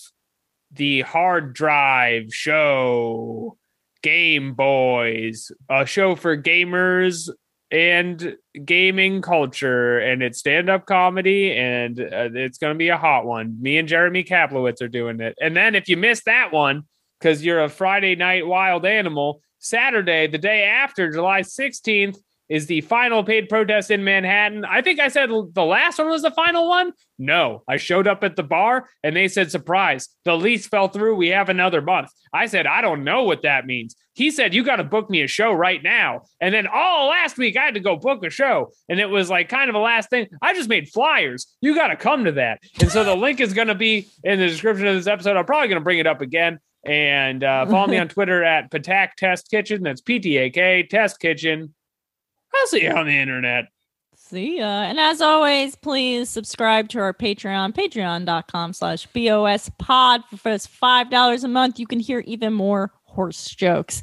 the Hard Drive show, Game Boys, a show for gamers and gaming culture, and it's stand-up comedy, and uh, it's going to be a hot one. Me and Jeremy Kaplowitz are doing it, and then if you miss that one because you're a Friday night wild animal, Saturday, the day after July 16th, is the final paid protest in Manhattan. I think I said the last one was the final one. No, I showed up at the bar and they said, surprise, the lease fell through. We have another month. I said, I don't know what that means. He said, you got to book me a show right now. And then all last week, I had to go book a show. And it was like kind of a last thing. I just made flyers. You got to come to that. And so the link is going to be in the description of this episode. I'm probably going to bring it up again. And uh, follow me on Twitter at Ptak Test Kitchen. That's P T A K Test Kitchen. I'll see you on the internet. See ya. And as always, please subscribe to our Patreon, patreon.com slash BOS pod. For just $5 a month, you can hear even more horse jokes.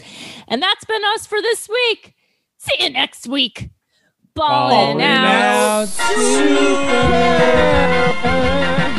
And that's been us for this week. See you next week. Ballin' Ballin' out. out.